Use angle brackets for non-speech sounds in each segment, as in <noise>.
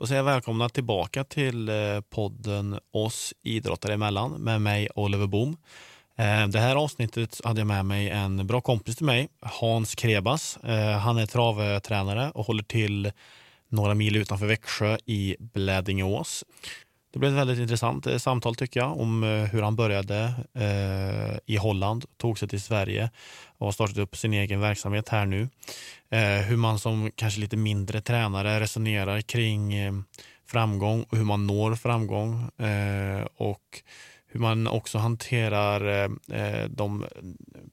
Då säger jag välkomna tillbaka till eh, podden Oss idrottare emellan med mig Oliver Bohm. Eh, det här avsnittet hade jag med mig en bra kompis till mig, Hans Krebas. Eh, han är travtränare och håller till några mil utanför Växjö i Blädingeås. Det blev ett väldigt intressant eh, samtal tycker jag om eh, hur han började eh, i Holland, tog sig till Sverige och har startat upp sin egen verksamhet här nu. Eh, hur man som kanske lite mindre tränare resonerar kring eh, framgång och hur man når framgång eh, och hur man också hanterar eh, de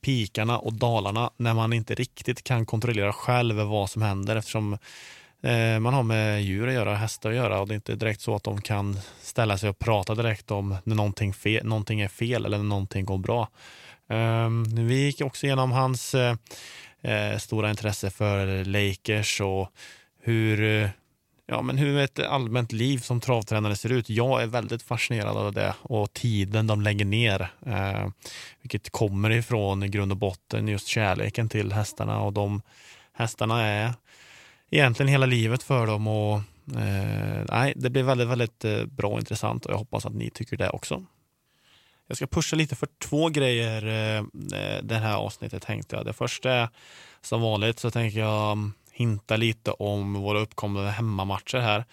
pikarna och dalarna när man inte riktigt kan kontrollera själv vad som händer eftersom Eh, man har med djur att göra, hästar att göra och det är inte direkt så att de kan ställa sig och prata direkt om när någonting, fe- någonting är fel eller när någonting går bra. Ehm, vi gick också igenom hans eh, eh, stora intresse för Lakers och hur, ja, men hur ett allmänt liv som travtränare ser ut. Jag är väldigt fascinerad av det och tiden de lägger ner. eh, vilket kommer ifrån i grund och botten just kärleken till hästarna och de hästarna är egentligen hela livet för dem. Och, eh, nej, det blir väldigt, väldigt eh, bra och intressant och jag hoppas att ni tycker det också. Jag ska pusha lite för två grejer eh, eh det här avsnittet tänkte jag. Det första är som vanligt så tänker jag mm, hinta lite om våra uppkommande hemmamatcher här.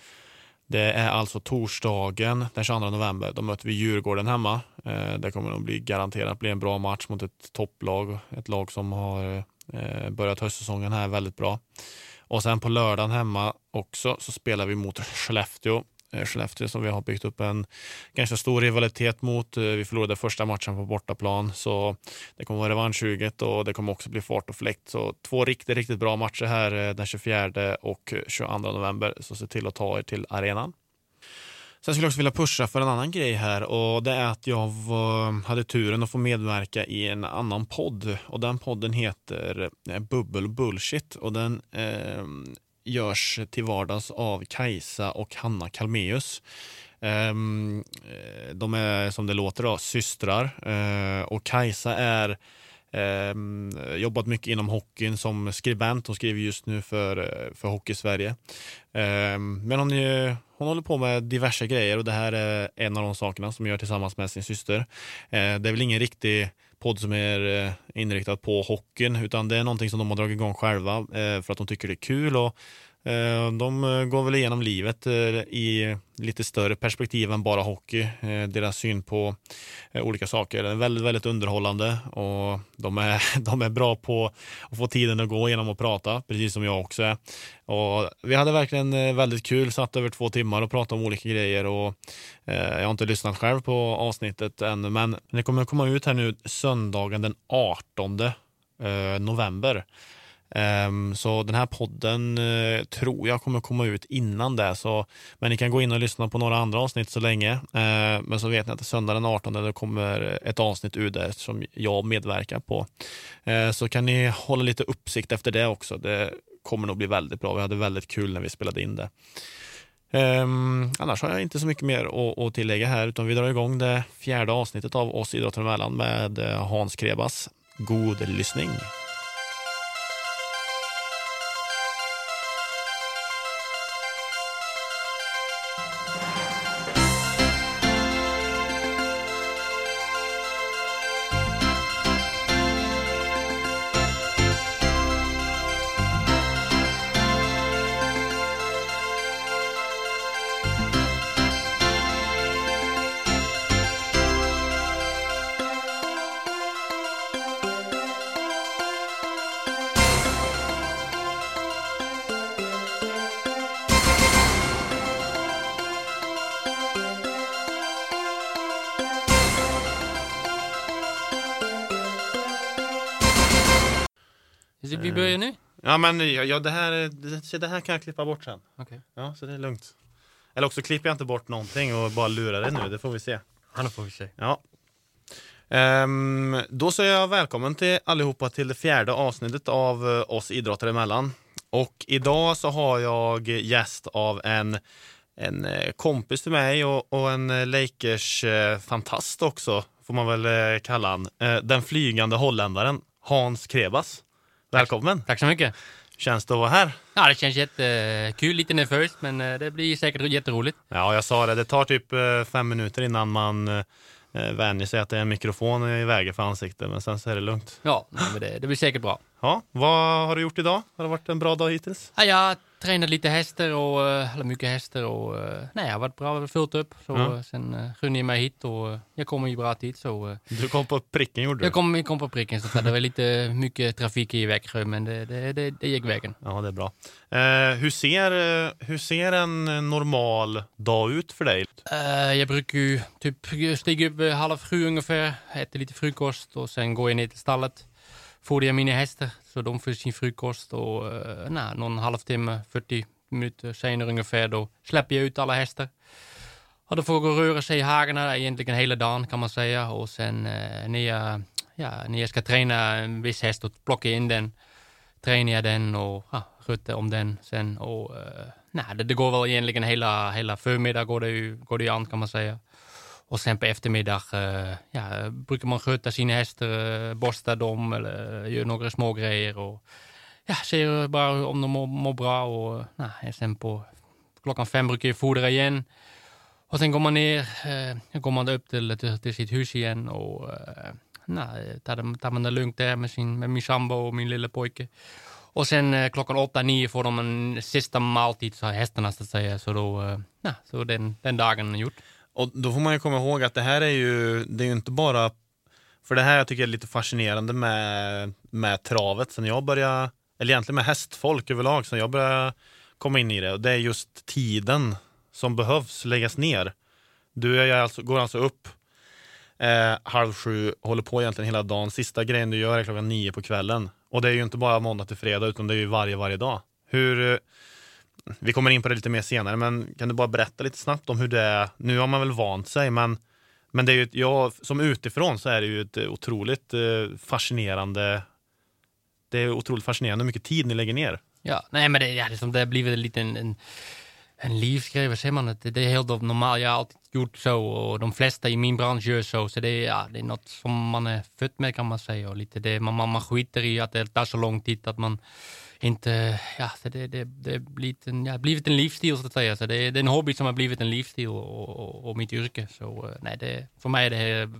Det är alltså torsdagen den 22 november. Då möter vi Djurgården hemma. Eh, det kommer nog bli garanterat bli en bra match mot ett topplag. Ett lag som har eh, börjat höstsäsongen här väldigt bra. Och sen på lördagen hemma också så spelar vi mot Skellefteå eh, Skellefteå som vi har byggt upp en ganska stor rivalitet mot. Eh, vi förlorade första matchen på bortaplan så det kommer vara revanschsuget och det kommer också bli fart och fläkt. Så två riktigt, riktigt bra matcher här eh, den 24 och 22 november. Så se till att ta er till arenan. Sen skulle jag också vilja pusha för en annan grej här och det är att jag var, hade turen att få medverka i en annan podd och den podden heter eh, Bubble Bullshit och den eh, görs till vardags av Kajsa och Hanna Kalmeus. Ehm, eh, de är som det låter då, systrar eh, och Kajsa är Eh, jobbat mycket inom hockeyn som skribent. Hon skriver just nu för, eh, för Hockey Sverige. Eh, men hon, är, hon håller på med diverse grejer och det här är en av de sakerna som hon gör tillsammans med sin syster. Eh, det är väl ingen riktig podd som är eh, inriktad på hockeyn utan det är någonting som de har dragit igång själva eh, för att de tycker det är kul och Eh, de eh, går väl igenom livet eh, i lite större perspektiv än bara hockey. Deras syn på olika saker är väldigt, väldigt underhållande och de är, <laughs> de är bra på att få tiden att gå genom att prata, precis som jag också är. Och vi hade verkligen väldigt kul, satt över två timmar och pratade om olika grejer och jag har inte lyssnat själv på avsnittet ännu, men det kommer komma ut här nu söndagen den 18 november. Ehm, så den här podden eh, tror jag kommer komma ut innan det. Så, men ni kan gå in och lyssna på några andra avsnitt så länge. Ehm, men så vet ni att söndag den 18 det kommer ett avsnitt ut där som jag medverkar på. Ehm, så kan ni hålla lite uppsikt efter det också. Det kommer nog bli väldigt bra. Vi hade väldigt kul när vi spelade in det. Um, annars har jag inte så mycket mer att, att tillägga här utan vi drar igång det fjärde avsnittet av oss idrottare emellan med eh, Hans Krebas. God lyssning! Ja, men ja, det, här, det, det här kan jag klippa bort sen. Okay. Ja, så det är lugnt. Eller också klipper jag inte bort någonting och bara lurar det nu, det får vi se. Ja, det får vi se. Ja. Um, då säger jag välkommen till allihopa till det fjärde avsnittet av uh, oss idrottare emellan. Och idag så har jag gäst av en, en uh, kompis till mig och, och en uh, Lakers-fantast också, får man väl kalla han. den flygande holländaren Hans Krebas. Välkommen! Tack, tack så mycket! känns det att vara här? Ja, det känns jättekul. Lite nervöst, men eh, det blir säkert jätteroligt. Ja, jag sa det. Det tar typ eh, fem minuter innan man eh, vänjer sig att det är en mikrofon i vägen för ansiktet, men sen så är det lugnt. Ja, men det, det blir säkert bra. Ja, vad har du gjort idag? Har det varit en bra dag hittills? Ja, jag tränat lite hästar och, eh, eller mycket hästar och eh, nej, jag har varit bra, fullt upp. Så ja. sen uh, skyndade jag mig hit och jag kom i bra tid. Så, du kom på pricken gjorde du? Jag kom, kom på pricken, så det var lite <laughs> mycket trafik i Växjö, men det, det, det, det gick vägen. Ja, det är bra. Eh, hur, ser, hur ser en normal dag ut för dig? Eh, jag brukar ju typ stiga upp halv sju ungefär, äta lite frukost och sen går jag ner till stallet får jag mina hästar så de får sin frukost och uh, nej, någon halvtimme, 40 minuter senare ungefär, då släpper jag ut alla hästar. Och då får gå och röra sig i hagarna egentligen hela dagen kan man säga. Och sen uh, när, jag, ja, när jag ska träna en viss häst, in den, tränar jag den och ja, sköter om den sen. Och, uh, nej, det, det, går väl egentligen hela, hela förmiddag går det, ju, går det an kan man säga. Och sen på eftermiddag uh, ja, brukar man sköta sina hästar, uh, borsta dem eller göra några små grejer. Och, ja, ser bara om de mår, mår bra. Och, nah, sen på klockan fem brukar jag fodra igen. Och sen går man ner, uh, går man upp till, till, sitt hus igen och uh, nah, tar, man lugnt där med, sin, med sambo och min lilla pojke. Och sen eh, klockan åtta, nio får de en sista måltid, så hästarna så att. Så då, eh, så den, den dagen är. Och då får man ju komma ihåg att det här är ju, det är ju inte bara, för det här jag tycker jag är lite fascinerande med, med travet sen jag började, eller egentligen med hästfolk överlag sen jag började komma in i det. Och det är just tiden som behövs läggas ner. Du jag alltså, går alltså upp eh, halv sju, håller på egentligen hela dagen. Sista grejen du gör är klockan nio på kvällen. Och det är ju inte bara måndag till fredag utan det är ju varje, varje dag. Hur, vi kommer in på det lite mer senare, men kan du bara berätta lite snabbt om hur det är? Nu har man väl vant sig, men, men det är ju, ja, som utifrån så är det ju ett otroligt eh, fascinerande det är otroligt fascinerande hur mycket tid ni lägger ner. Ja, nej men det, ja, liksom, det har blivit en liten en, en livsgrej, vad säger man? Det, det är helt normalt, jag har alltid gjort så och de flesta i min bransch gör så. Så det är, ja, det är något som man är född med kan man säga. Och lite det, man, man skiter i att det tar så lång tid att man inte, ja, så det, det, det blivit en, ja, blivit en livsstil så att säga. Så det, det är en hobby som har blivit en livsstil och, och, och mitt yrke. Så eh, nej, det, för mig är det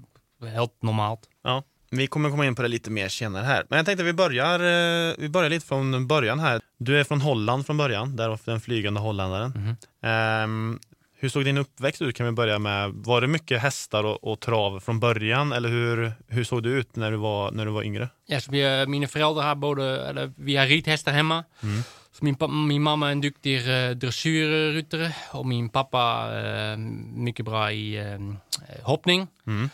helt normalt. Ja. Vi kommer komma in på det lite mer senare här. Men jag tänkte att vi börjar, eh, vi börjar lite från början här. Du är från Holland från början, där den flygande holländaren. Mm um, hur såg din uppväxt ut kan vi börja med? Var det mycket hästar och, och trav från början eller hur, hur såg det ut när du var, när du var yngre? Ja, så vi, mina föräldrar har både, eller, vi har ridhästar hemma. Mm. Så min, min mamma är en duktig uh, dressyrryttare och min pappa uh, mycket bra i uh, hoppning. Mm.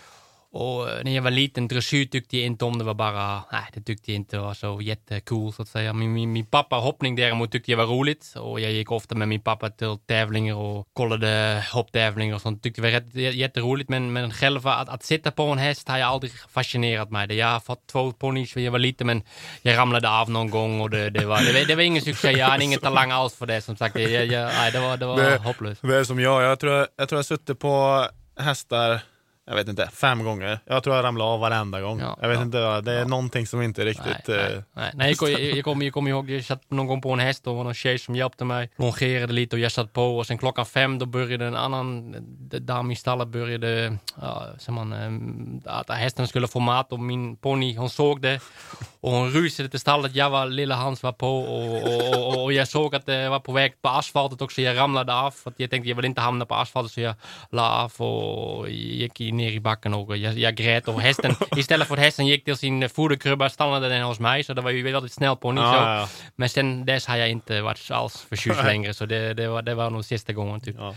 Och när jag var liten, dressyr tyckte jag inte om. Det var bara, nej, det tyckte jag inte var så jättecool så att säga. Min, min, min, pappa hoppning däremot tyckte jag var roligt. Och jag gick ofta med min pappa till tävlingar och kollade hopptävlingar och sånt. Tyckte det var rätt, jätteroligt. Men, men själva att, att sitta på en häst har jag aldrig fascinerat mig. Jag har fått två ponnys när jag var liten men jag ramlade av någon gång och det, det, var, det, det var ingen succé. Jag hade ingen talang alls för det som sagt. Jag, jag, nej, det var, det var det, hopplöst. Det är som jag. Jag tror jag, jag, tror jag suttit på hästar jag vet inte, fem gånger. Jag tror jag ramlade av varenda gång. Ja, jag vet ja, inte, det är ja. någonting som inte riktigt... Nej, nej, nej. nej jag, jag, jag kommer kom ihåg, jag satt någon gång på en häst och var någon tjej som hjälpte mig. Longerade lite och jag satt på och sen klockan fem då började en annan dam i stallet började, ja, man, eh, att hästen skulle få mat och min ponny hon såg det och hon rusade till stallet. Jag var, lilla Hans var på och, och, och, och, jag såg att det var på väg på asfaltet också. Jag ramlade av för jag tänkte jag vill inte hamna på asfaltet så jag la av och gick ner i backen och jag, jag grät och hästen, <laughs> istället för att hästen gick till sin foderkrubba stannade den hos mig så det var ju väldigt snällt på ja, ja. Men sen dess har jag inte varit alls förtjust längre så det, det, var, det var nog sista gången typ. Ja.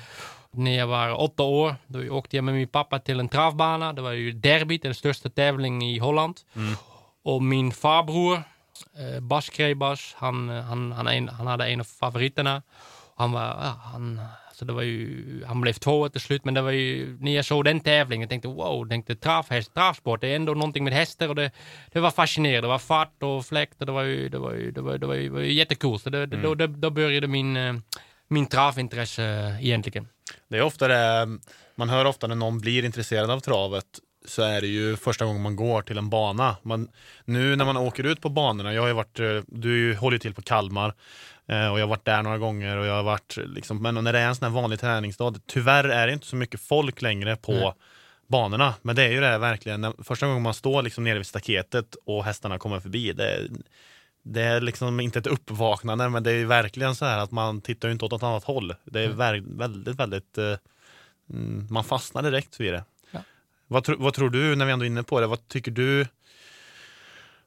När jag var åtta år, då åkte jag med min pappa till en travbana. Det var ju Derby, den största tävlingen i Holland. Mm. Och min farbror, eh, Bas Krebas, han, han, han, han, han hade en av favoriterna. Han var, ja, han, så det var ju, han blev tvåa till slut, men det var ju, när jag såg den tävlingen, tänkte wow, tänkte travhäst, travsport, det är ändå någonting med hästar och det, det var fascinerande. Det var fart och fläkt och det var ju, det var ju, det var, det var ju, det var ju jättekul. Så det, mm. då, då, då började min, eh, min travintresse egentligen. Det är ofta det, man hör ofta när någon blir intresserad av travet så är det ju första gången man går till en bana. Man, nu när man åker ut på banorna, jag har varit, eh, du håller ju till på Kalmar eh, och jag har varit där några gånger och jag har varit liksom, men när det är en sån här vanlig träningsdag, tyvärr är det inte så mycket folk längre på mm. banorna. Men det är ju det verkligen, när, första gången man står liksom nere vid staketet och hästarna kommer förbi, det, det är liksom inte ett uppvaknande, men det är verkligen så här att man tittar inte åt något annat håll. Det är mm. väldigt, väldigt, eh, mm, man fastnar direkt vid det. Vad, tro, vad tror du, när vi ändå är inne på det, vad tycker du?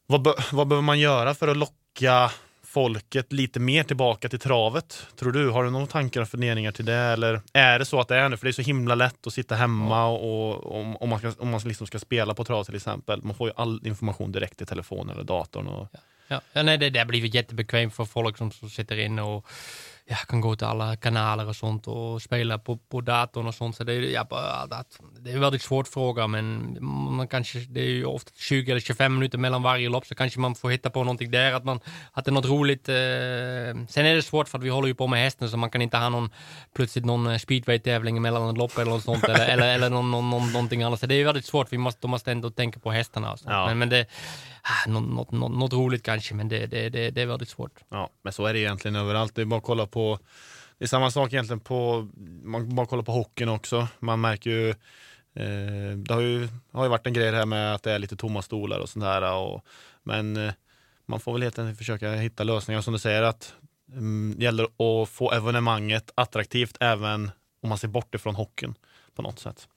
Vad, be, vad behöver man göra för att locka folket lite mer tillbaka till travet? Tror du? Har du några tankar och funderingar till det? Eller är det så att det är nu? För det är så himla lätt att sitta hemma och om, om man, ska, om man liksom ska spela på trav till exempel. Man får ju all information direkt i telefonen eller datorn. Och... Ja. Ja, nej, det, det blir jättebekvämt för folk som, som sitter inne och ja, kan gå till alla kanaler och sånt och spela på, på datorn och sånt. Så det, ja, det, är en väldigt svårt fråga, men man kanske, det är ju ofta 20 eller 25 minuter mellan varje lopp, så kanske man får hitta på någonting där, att, man, att det är något roligt. Eh. Sen är det svårt för att vi håller ju på med hästen, så man kan inte ha någon, plötsligt någon eh, speedway-tävling mellan ett lopp <laughs> eller något sånt, eller, eller, eller någon, någon, någon, någonting annat. Så det är väldigt svårt, vi måste, de måste ändå tänka på hästarna och sånt. Ja. Men, men det, Ah, något, något, något, roligt kanske, men det, det, det, det är väldigt svårt. Ja, men så är det egentligen överallt. Det är bara att kolla på det är samma sak egentligen på, man bara kollar på hockeyn också. Man märker ju, eh, det har ju, har ju varit en grej här med att det är lite tomma stolar och sånt där. Och, men eh, man får väl helt enkelt försöka hitta lösningar som du säger att mm, det mm, gäller att få evenemanget attraktivt även om man ser bort ifrån hockeyn på något sätt.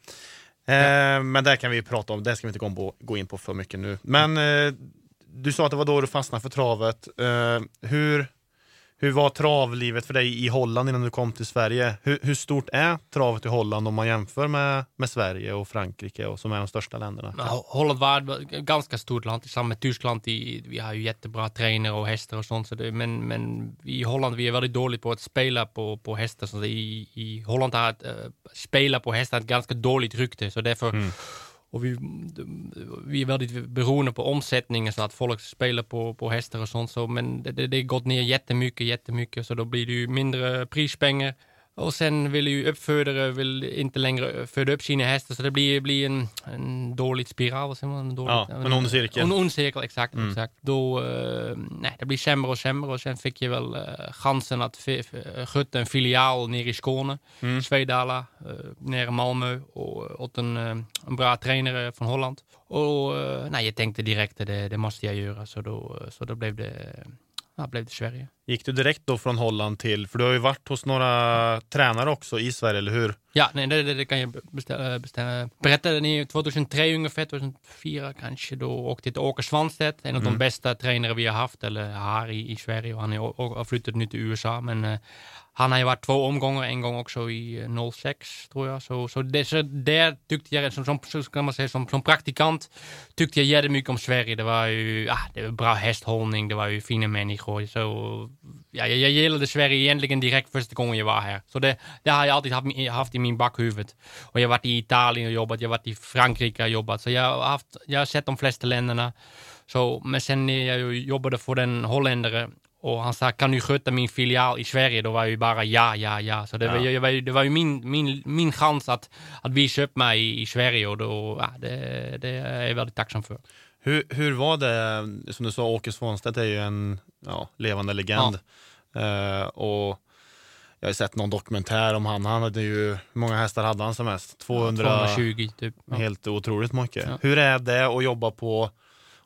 Eh, men det kan vi prata om, det ska vi inte gå, gå in på för mycket nu. Men eh, du sa att det var då du fastnade för travet. Eh, hur hur var travlivet för dig i Holland innan du kom till Sverige? Hur, hur, stort är travet i Holland om man jämför med, med Sverige och Frankrike och som är de största länderna? Ja, Holland var ett ganska stort land tillsammans med Tyskland. I, vi har ju jättebra tränare och hästar och sånt. Så det, men, men i Holland vi är väldigt dåliga på att spela på, på hästar. Så i, I Holland har att uh, spela på hästar ett ganska dåligt rykte. Så därför mm och vi, vi är väldigt beroende på omsättningen så att folk spelar på, på hästar och sånt. Så, men det, det, har gått ner jättemycket, jättemycket. Så då blir det ju mindre prispengar och sen vill ju uppfödare vill inte längre föda upp sina hästar så det blir, blir en, en dålig spiral. En, dålig, ja, en ond cirkel. En ond cirkel, exakt. Mm. exakt. Då, uh, nej, det blir sämre och sämre och sen fick jag väl uh, chansen att sköta en filial nere i Skåne, mm. Svedala, uh, nere i Malmö och åt en, uh, en bra tränare från Holland. Och nej, jag tänkte direkt att det, det måste jag göra så då, så då blev det ja, blev det Sverige. Gick du direkt då från Holland till, för du har ju varit hos några tränare också i Sverige, eller hur? Ja, nej, det, det, kan jag beställa, beställa. berättade ni 2003 ungefär, 2004 kanske, då åkte jag till Åke Svanstedt, en av mm. de bästa tränare vi har haft, eller har i, i Sverige, och han har flyttat nu till USA, men uh, han har ju varit två omgångar, en gång också i 06 tror jag. Så, så, det, så där tyckte jag, som, som, man säga, som, som praktikant, tyckte jag jättemycket om Sverige. Det var ju ah, det var bra hästhållning, det var ju fina människor. Så, ja, jag, jag gillade Sverige egentligen direkt första gången jag var här. Så det, det har jag alltid haft, haft i min bakhuvud. Och jag har varit i Italien och jobbat, jag har varit i Frankrike och jobbat. Så jag har, haft, jag har sett de flesta länderna. Så, men sen jag jobbade för den holländare och han sa, kan du sköta min filial i Sverige? Då var jag ju bara ja, ja, ja. Så det, ja. Var, var, det var ju min, min, min chans att, att upp mig i, i Sverige och då, ja, det, det är jag väldigt tacksam för. Hur, hur var det, som du sa, Åke Svanstedt är ju en ja, levande legend. Ja. Uh, och jag har sett någon dokumentär om han. Han hade ju, hur många hästar hade han som mest? 200, 220 typ. Helt otroligt mycket. Hur är det att jobba på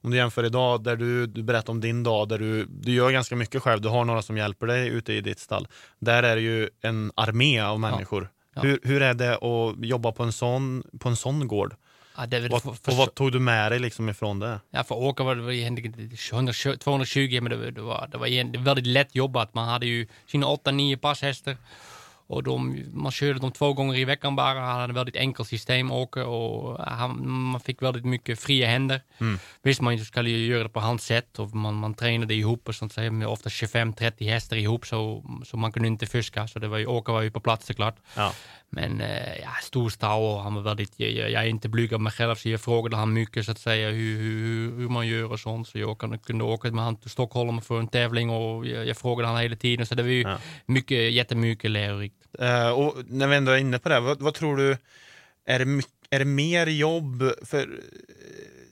om du jämför idag, där du, du berättar om din dag, där du, du gör ganska mycket själv, du har några som hjälper dig ute i ditt stall. Där är det ju en armé av människor. Ja. Ja. Hur, hur är det att jobba på en sån, på en sån gård? Ja, det vad, för, för, och vad tog du med dig liksom ifrån det? Ja, för Åka var det egentligen 220, men det, det, var, det var väldigt lätt jobbat. Man hade ju sina 8-9 passhästar och de, man körde dem två gånger i veckan bara. Hade väldigt enkelt system åka och han, man fick väldigt mycket fria händer. Mm. Visst, man skulle göra det på hans sätt och man, man tränade ihop och sånt, med ofta 25-30 hästar ihop så, så man kunde inte fuska. Så det var ju, åka var ju på plats såklart. Ja. Men eh, ja, stor stad och han var väldigt, jag, jag, är inte blyg av mig själv så jag frågade han mycket så att säga hur, hur, hur man gör och sånt. Så jag kunde, kunde åka med han till Stockholm för en tävling och jag, jag frågade han hela tiden. Så det var ju ja. mycket, jättemycket lärorikt. Uh, och när vi ändå är inne på det, vad, vad tror du, är det, mycket, är det mer jobb för, eh,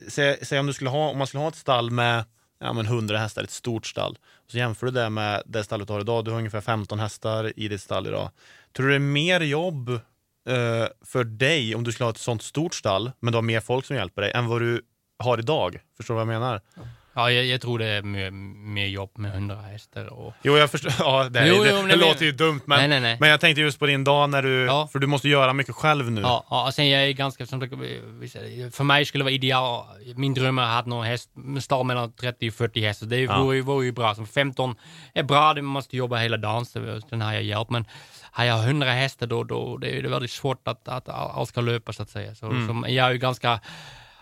säg, säg om du skulle ha, om man skulle ha ett stall med ja, men 100 hästar, ett stort stall. Så jämför du det med det stallet du har idag. Du har ungefär 15 hästar i ditt stall idag. Tror du det är mer jobb eh, för dig om du skulle ha ett sånt stort stall, men du har mer folk som hjälper dig, än vad du har idag? Förstår du vad jag menar? Ja, jag, jag tror det är mer, mer jobb med 100 hästar. Och... Jo, jag förstår. Ja, det, Jo, jo, men det det- låter ju dumt, men, Nej, nej, nej. men jag tänkte just på din dag när du, Ja. för du måste göra mycket själv nu. Ja, ja, sen jag är ganska, för mig skulle det vara ideal, min dröm är att ha någon häst, stall mellan 30 och 40 hästar. Det Ja. vore, ju- vore ju bra. Som 15 är bra, det måste jobba hela dagen, så sen har jag hjälp. Men har jag 100 hästar då, då det är det väldigt svårt att, att allt ska löpa så att säga. Så, Mm. som, jag är ju ganska,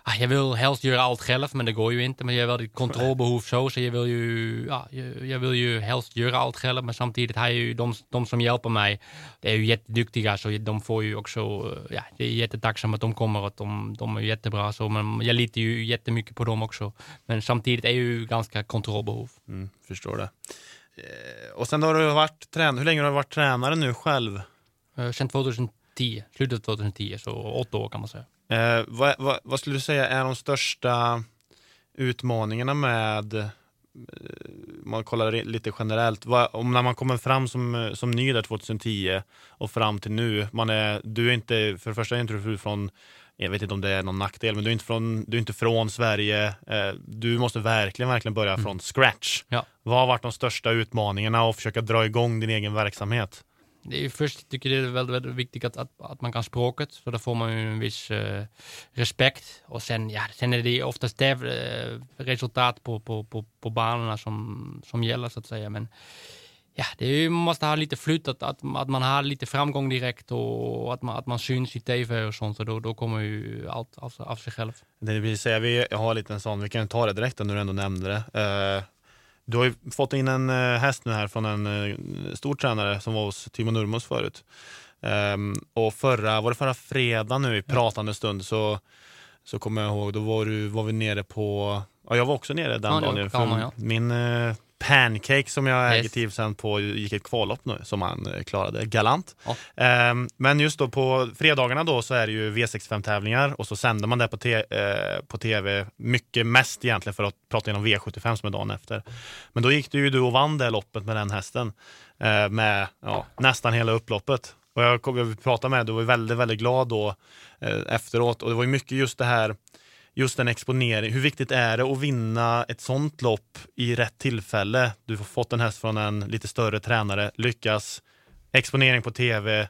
ah, jag vill helst göra allt själv, men det går ju inte. Men jag har väldigt kontrollbehov så, så jag vill ju, ja, jag, vill ju helst göra allt själv. Men samtidigt har ju de, de som hjälper mig, det är ju jätteduktiga, så de får ju också, ja, det är jättetacksamt att de kommer, att de, de är jättebra. Så, men jag litar ju jättemycket på dem också. Men samtidigt är jag ju ganska kontrollbehov. Mm, förstår det. Eh, Och sen har du varit tränare, hur länge har du varit tränare nu själv? Eh, Sen 2010, slutet av 2010, så åtta år kan man säga. Eh, vad, vad, vad skulle du säga är de största utmaningarna med, eh, om man kollar lite generellt, vad, om när man kommer fram som, eh, som ny där 2010 och fram till nu, man är, du är inte, för det första är inte du från, jag vet inte om det är någon nackdel, men du är inte från, du är inte från Sverige, eh, du måste verkligen, verkligen börja från scratch. Ja. Vad har varit de största utmaningarna och försöka dra igång din egen verksamhet? Det är först tycker jag det är väldigt, väldigt viktigt att, att, att man kan språket, så då får man ju en viss uh, respekt. Och sen, ja, sen är det oftast det uh, resultat på, på, på, på banorna som, som gäller så att säga. Men ja, det är man måste ha lite flyt, att, att, att man har lite framgång direkt och att man, att man syns i tv och sånt, så då, då kommer ju allt av, av sig själv. Det vill säga, vi har lite en sån, vi kan ta det direkt när du ändå nämnde det. Uh du har ju fått in en eh, häst nu här från en eh, stor tränare som var hos Timo Nurmos förut. Ehm, och förra, var det förra fredag nu i pratande stund så, så kommer jag ihåg, då var, du, var vi nere på, ja jag var också nere den Ja, dagen. Kalmar, ja. Min eh, pancake som jag äger Yes. tipsen på gick ett kvallopp nu som han eh, klarade galant. Ja. Ehm, men just då på fredagarna då så är det ju V65-tävlingar och så sänder man det på, te- eh, på tv mycket mest egentligen för att prata igenom V75 som är dagen efter. Men då gick du ju du och vann det loppet med den hästen eh, med ja, nästan hela upploppet. Och jag, kom, jag pratade med dig, du var väldigt, väldigt glad då eh, efteråt och det var ju mycket just det här just den exponering. Hur viktigt är det att vinna ett sånt lopp i rätt tillfälle? Du har fått en häst från en lite större tränare, lyckas, exponering på tv.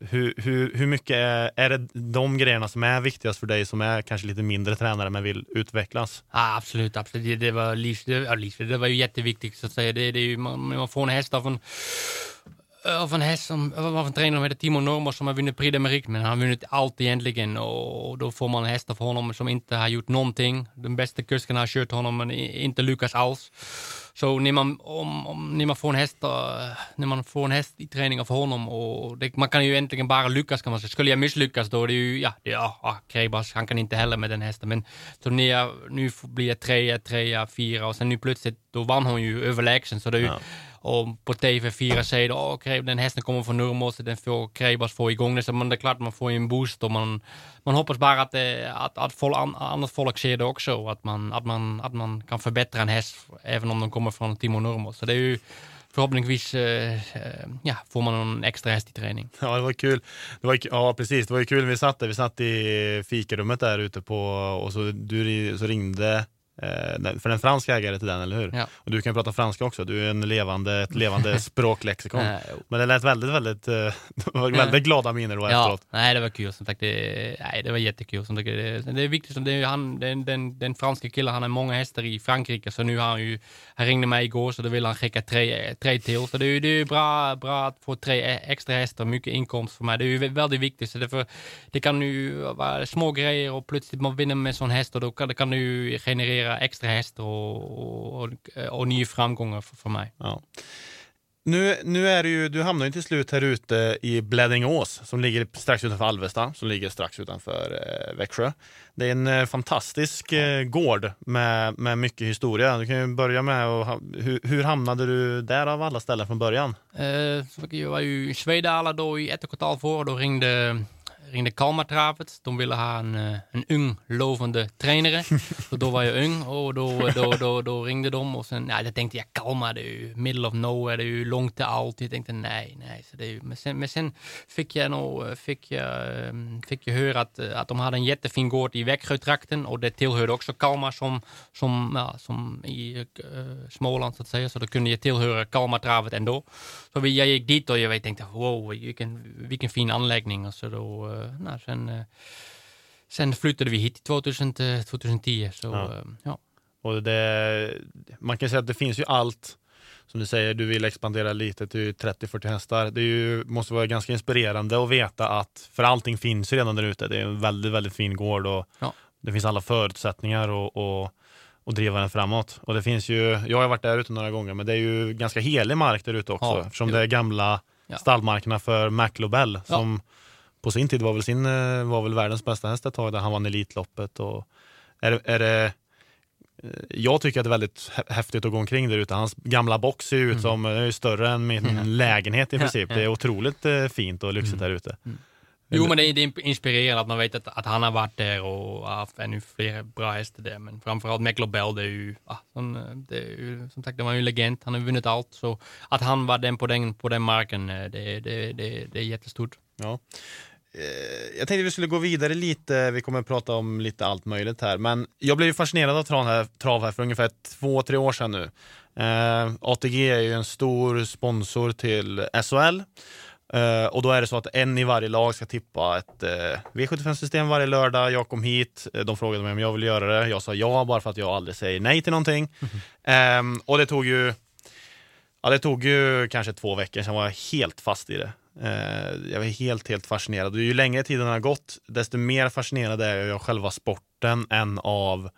Hur, hur, hur mycket är, är det de grejerna som är viktigast för dig som är kanske lite mindre tränare men vill utvecklas? Ja, absolut, absolut. Det, det var livs, det, ja, livs, det var ju jätteviktigt så att säga. Det, det är ju, man, man får en häst av en, av en häst som, av en tränare som heter Timo Normo som har vunnit Prix d'Amérique, men han har vunnit allt egentligen och då får man hästar för honom som inte har gjort någonting. Den bästa kusken har kört honom men inte lyckats alls. Så när man, om, om, när man får en häst, när man får en häst i träning av honom och det, man kan ju egentligen bara lyckas kan man säga. Skulle jag misslyckas då det är ju, ja, det, ja, ja Krebas, han kan inte heller med den hästen. Men så när jag, nu blir jag trea, trea, fyra och sen nu plötsligt, då vann hon ju överlägsen. Så det är ju, Ja. Och på TV4 säger åh, Kreb, den hästen kommer från Nurmos, den får Krebas få igång det. Så det är klart man får en boost och man, man hoppas bara att, att, att folk, an, annat folk ser det också. Att man, att, man, att man kan förbättra en häst även om de kommer från Timo Nurmos. Så det är ju förhoppningsvis, eh, eh, ja, får man en extra häst i träning. Ja, det var kul. Det var, ja, precis. Det var ju kul när vi satt där. Vi satt i fikarummet där ute på och så, du, så ringde eh, den- för en fransk ägare till den, eller hur? Ja. Och du kan prata franska också. Du är en levande, ett levande <laughs> språklexikon. Men det lät väldigt, väldigt, eh, <laughs> var väldigt glada miner då Ja, efteråt. nej det var kul som sagt. Det, nej, det var jättekul. Som sagt, det, det är viktigt, som det är, han, den, den, den franska killen, han har många hästar i Frankrike, så nu har han ju, han ringde mig igår så då vill han skicka tre, tre till. Så det är ju det är ju bra, bra att få tre extra hästar, mycket inkomst för mig. Det är ju väldigt viktigt, så därför, det kan ju vara små grejer och plötsligt man vinner med sån häst och då kan det kan ju generera extra hästar och, och, och, nya framgångar för, för mig. Ja. Nu, nu är det ju, du hamnar ju till slut här ute i Bläddingås som ligger strax utanför Alvesta, som ligger strax utanför eh, Växjö. Det är en eh, fantastisk eh, gård med, med mycket historia. Du kan ju börja med, och, ha- hur, hur hamnade du där av alla ställen från början? Eh, jag var ju i Svedala då i ett och ett halvt år och då ringde ringde Kalmartravet. <laughs> De ville ha en, eh, en ung, lovande tränare. och då var jag ung och då, då, då, då ringde de och sen, ja, jag tänkte jag Kalmar, det är ju middle of nowhere, det är ju långt till allt. Jag tänkte nej, nej. Så det är ju, men, sen, men sen fick jag nog, fick jag, fick jag höra att, att de hade en jättefin gård i Växjötrakten och det tillhörde också Kalmar som, som, ja, som i uh, Småland så att säga. Så då kunde jag tillhöra Kalmartravet ändå. Så jag gick dit och jag tänkte wow, vilken, vilken fin anläggning. Och så då, uh, nej, sen, uh, sen flyttade vi hit 2000, 2010. Så, ja. ja. Och det, man kan säga att det finns ju allt som du säger, du vill expandera lite till 30-40 hästar. Det ju, måste vara ganska inspirerande att veta att, för allting finns redan där ute. Det är en väldigt, väldigt fin gård och ja. det finns alla förutsättningar och, och, och driva den framåt. Och det finns ju, jag har varit där ute några gånger, men det är ju ganska helig mark där ute också, ja, eftersom jo. det är gamla ja. stallmarkerna för McLobell som på sin tid var väl, sin, eh, var väl världens bästa häst ett tag, där han vann Elitloppet. Och är, är det Eh, jag tycker att det är väldigt häftigt att gå omkring där ute. Hans gamla box ser ut mm. som är eh, större än min mm. lägenhet i princip. Det är otroligt fint och lyxigt mm. där ute. Mm. Jo, men det är, inspirerande att man vet att, att han har varit där och haft ännu fler bra hästar där. Men framförallt McLobell, det är ju, ah, det är ju, som sagt, det var ju en legend. Han har vunnit allt. Så att han var den på den, på den marken, det, det, det, det är jättestort. Ja. Eh, jag tänkte vi skulle gå vidare lite, vi kommer att prata om lite allt möjligt här, men jag blev fascinerad av trav här, trav här för ungefär två, tre år sedan nu. Eh, ATG är ju en stor sponsor till SHL eh, och då är det så att en i varje lag ska tippa ett eh, V75-system varje lördag. Jag kom hit, de frågade mig om jag ville göra det. Jag sa ja, bara för att jag aldrig säger nej till någonting. Mm. och det tog ju Ja, det tog ju kanske två veckor, sen var jag helt fast i det. Eh, jag är helt, helt fascinerad. Och ju längre tiden har gått, desto mer fascinerad är jag av själva sporten än av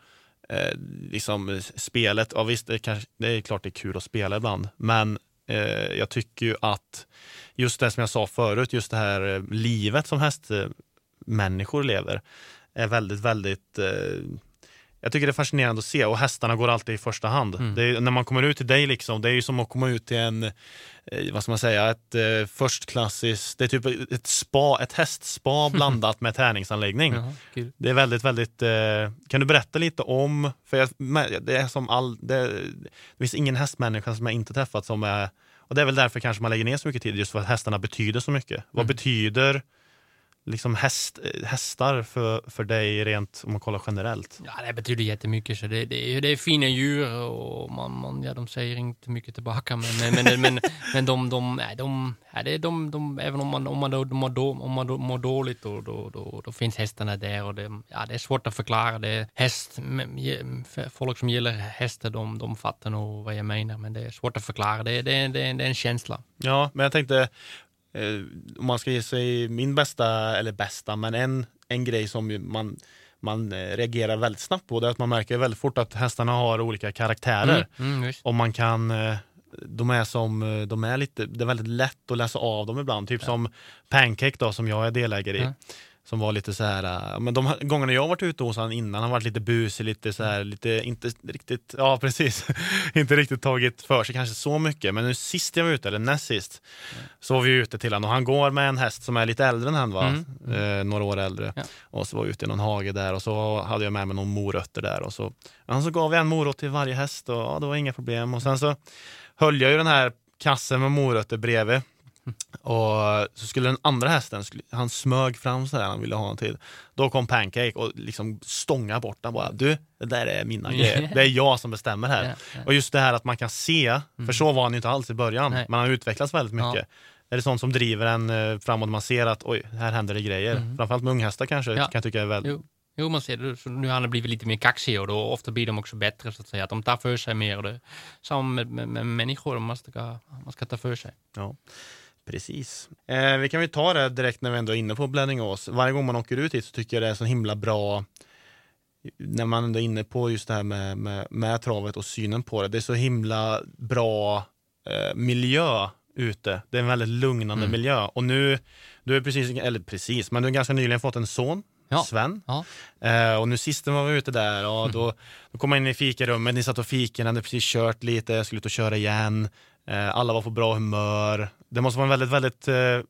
eh, liksom spelet. Ja, visst, det, kanske, det är klart det är kul att spela ibland, men eh, jag tycker ju att just det som jag sa förut, just det här eh, livet som hästmänniskor lever, är väldigt, väldigt eh, jag tycker det är fascinerande att se och hästarna går alltid i första hand. Mm. Är, när man kommer ut till dig, liksom, det är ju som att komma ut till en, eh, vad ska man säga, ett eh, förstklassiskt, det är typ ett spa, ett hästspa <laughs> blandat med träningsanläggning. Jaha, det är väldigt, väldigt, eh, kan du berätta lite om, för jag, det är som all, det, det finns ingen hästmänniska som jag inte träffat som är, och det är väl därför kanske man lägger ner så mycket tid, just för att hästarna betyder så mycket. Mm. Vad betyder liksom häst, hästar för, för dig rent om man kollar generellt? Ja, det betyder jättemycket. Så det, det, är, det är fina djur och man, man, ja, de säger inte mycket tillbaka. Men, men, men, men, men de, de, nej, de, ja, det, de, de, även om man, om man, då, mår, då, om man då mår dåligt, då, då, då, då, finns hästarna där. Och det, ja, det är svårt att förklara. Det är häst, folk som gillar hästar, de, de fattar nog vad jag menar. Men det är svårt att förklara. Det, det, det, det är en känsla. Ja, men jag tänkte eh, om man ska ge sig min bästa, eller bästa, men en, en grej som man, man eh, reagerar väldigt snabbt på, det är att man märker väldigt fort att hästarna har olika karaktärer. Mm, mm, och man kan eh, de är som, eh, de är lite, det är väldigt lätt att läsa av dem ibland, typ ja. som Pancake då som jag är delägare i. Ja som var lite så här, äh, men de gångerna jag varit ute hos honom innan, han varit lite busig, lite så här, lite, inte riktigt, ja <laughs> precis, inte riktigt tagit för sig kanske så mycket. Men nu sist jag var ute, eller näst sist, mm. så var vi ute till honom och han går med en häst som är lite äldre än han var, mm. Eh, några år äldre. Ja. Och så var vi ute i någon hage där och så hade jag med mig någon morötter där och så, ja, så gav vi en morot till varje häst och ja, det var inga problem. Och sen så höll jag ju den här kassen med morötter bredvid och så skulle den andra hästen, han smög fram så här, han ville ha en till. Då kom Pancake och liksom stånga bort den bara. Du, det där är mina <laughs> grejer. Det är jag som bestämmer här. Yeah, yeah. Och just det här att man kan se, för mm. så var han inte alls i början. Nej. Man har utvecklats väldigt mycket. Ja. Är det sånt som driver en eh, framåt, man ser att oj, här händer det grejer. Mm. Framförallt med unghästar kanske, ja. kan jag tycka är väldigt... Jo. Jo, man ser det. Så nu har han blivit lite mer kaxig och då ofta blir de också bättre så att säga. Att de tar för sig mer. Det, samma med, med, med människor, man ska, man ska ta för sig. Ja. Precis. Eh, vi kan väl ta det direkt när vi ändå är inne på Bläddingås. Varje gång man åker ut hit så tycker jag det är så himla bra när man ändå är inne på just det här med, med, med travet och synen på det. Det är så himla bra eh, miljö ute. Det är en väldigt lugnande mm. miljö. Och nu, du är precis, eller precis, men du har ganska nyligen fått en son Ja. Sven. Ja. Eh, och nu sist var vi ute där och mm. då, då kom man in i fikarummet, ni satt och fikade, hade precis kört lite, jag skulle ut och köra igen. Eh, alla var på bra humör. Det måste vara en väldigt, väldigt eh,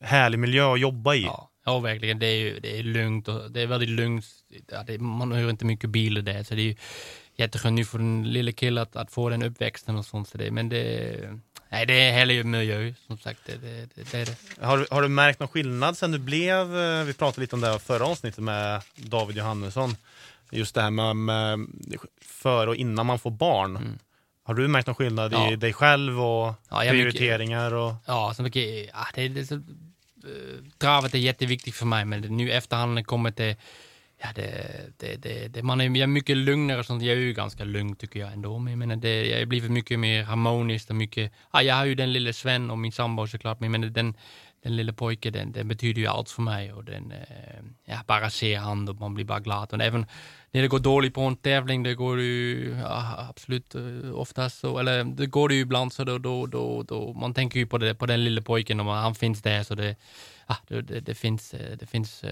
härlig miljö att jobba i. Ja, Ja, verkligen. Det är, ju, det är lugnt och det är väldigt lugnt. Ja, det, man hör inte mycket bilar där, så det är ju jätteskönt nu för den lilla killen att, att få den uppväxten och sånt. Så det, men det, nej, det är härlig miljö, som sagt. Det, det, är det. Har, har du märkt någon skillnad sen du blev, eh, vi pratade lite om det här förra avsnittet med David Johannesson, just det här med, med före och innan man får barn. Mm. Har du märkt någon skillnad ja. i dig själv och ja, prioriteringar? Mycket, och... Ja, så mycket, ja det, det, så, travet är jätteviktigt för mig, men nu efterhand kommer det Ja, det, det, det, det, man är, jag är mycket lugnare. Sånt. Jag är ju ganska lugn tycker jag ändå. Men jag, menar, det, jag har blivit mycket mer harmoniskt och mycket... Ja, jag har ju den lilla Sven och min sambo såklart. Men jag menar, den, den lilla pojken, den, den betyder ju allt för mig. Och den, eh, ja, bara se han och man blir bara glad. Och även när det går dåligt på en tävling, det går ju ja, absolut eh, oftast så, eller det går det ju ibland så då, då, då, då man tänker ju på, det, på den lilla pojken och han finns där så det, ja, det, det finns, eh, det finns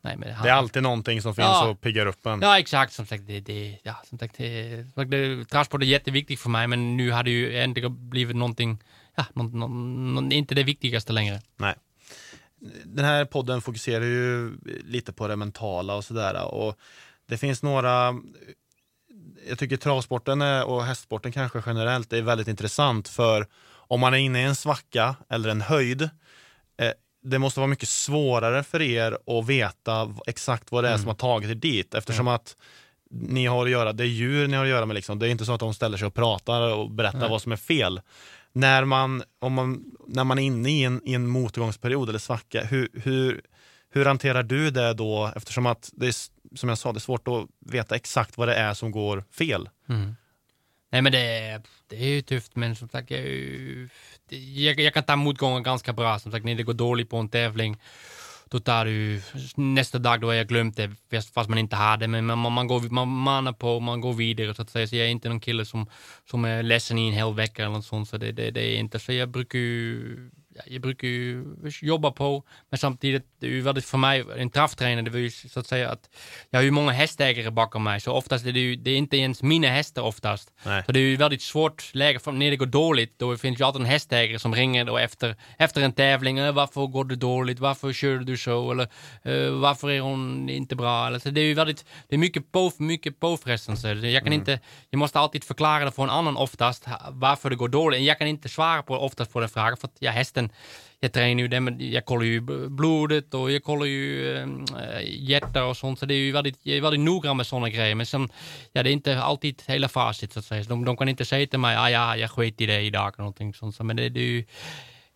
Nej, men han... Det är alltid någonting som finns ja. och piggar upp en. Ja, exakt. Som sagt, det, det, ja, som sagt, det, det, transport är jätteviktigt för mig, men nu har det ju ändå blivit någonting, ja, någon, någon, inte det viktigaste längre. Nej. Den här podden fokuserar ju lite på det mentala och sådär. Och det finns några jag tycker travsporten och hästsporten kanske generellt är väldigt intressant för om man är inne i en svacka eller en höjd eh, det måste vara mycket svårare för er att veta exakt vad det är mm. som har tagit er dit eftersom mm. att ni har att göra, det är djur ni har att göra med. Liksom. Det är inte så att de ställer sig och pratar och berättar Nej. vad som är fel. När man, om man, när man är inne i en, i en motgångsperiod eller svacka, hur, hur, hur hanterar du det då? Eftersom att det är, som jag sa, det är svårt att veta exakt vad det är som går fel. Mm. Nej men det, det är ju tufft men som sagt jag, jag, jag kan ta motgångar ganska bra. Som sagt när det går dåligt på en tävling då tar du nästa dag då har jag glömt det fast man inte har det. Men man, man, går, man manar på, man går vidare så att säga. Så jag är inte någon kille som, som är ledsen i en hel vecka eller något sånt. Så det, det, det är inte så. Jag brukar ju jag brukar ju jobba på, men samtidigt, det är ju väldigt för mig, en trafftränare, det var ju så att säga att jag har ju många hästägare bakom mig, så oftast är det ju, det är inte ens mina hästar oftast. Nej. Så det är ju väldigt svårt läge, för när det går dåligt, då finns ju alltid en hästägare som ringer då efter, efter en tävling, äh, varför går det dåligt, varför kör du så, eller uh, varför är hon inte bra, eller, så det är ju väldigt, det är mycket på, mycket påfrestelse. Jag kan mm. inte, jag måste alltid förklara det för en annan oftast, varför det går dåligt. Jag kan inte svara på oftast på den frågan, för att ja, hästen jag tränar ju det, jag kollar ju blodet och jag kollar ju äh, hjärta och sånt. Så det är ju väldigt, jag är väldigt noggrann med sådana grejer. Men sen, ja, det är inte alltid hela facit så att säga. De, de kan inte säga till mig, ah, ja, jag skit i det idag eller någonting sånt. Men det, det är ju,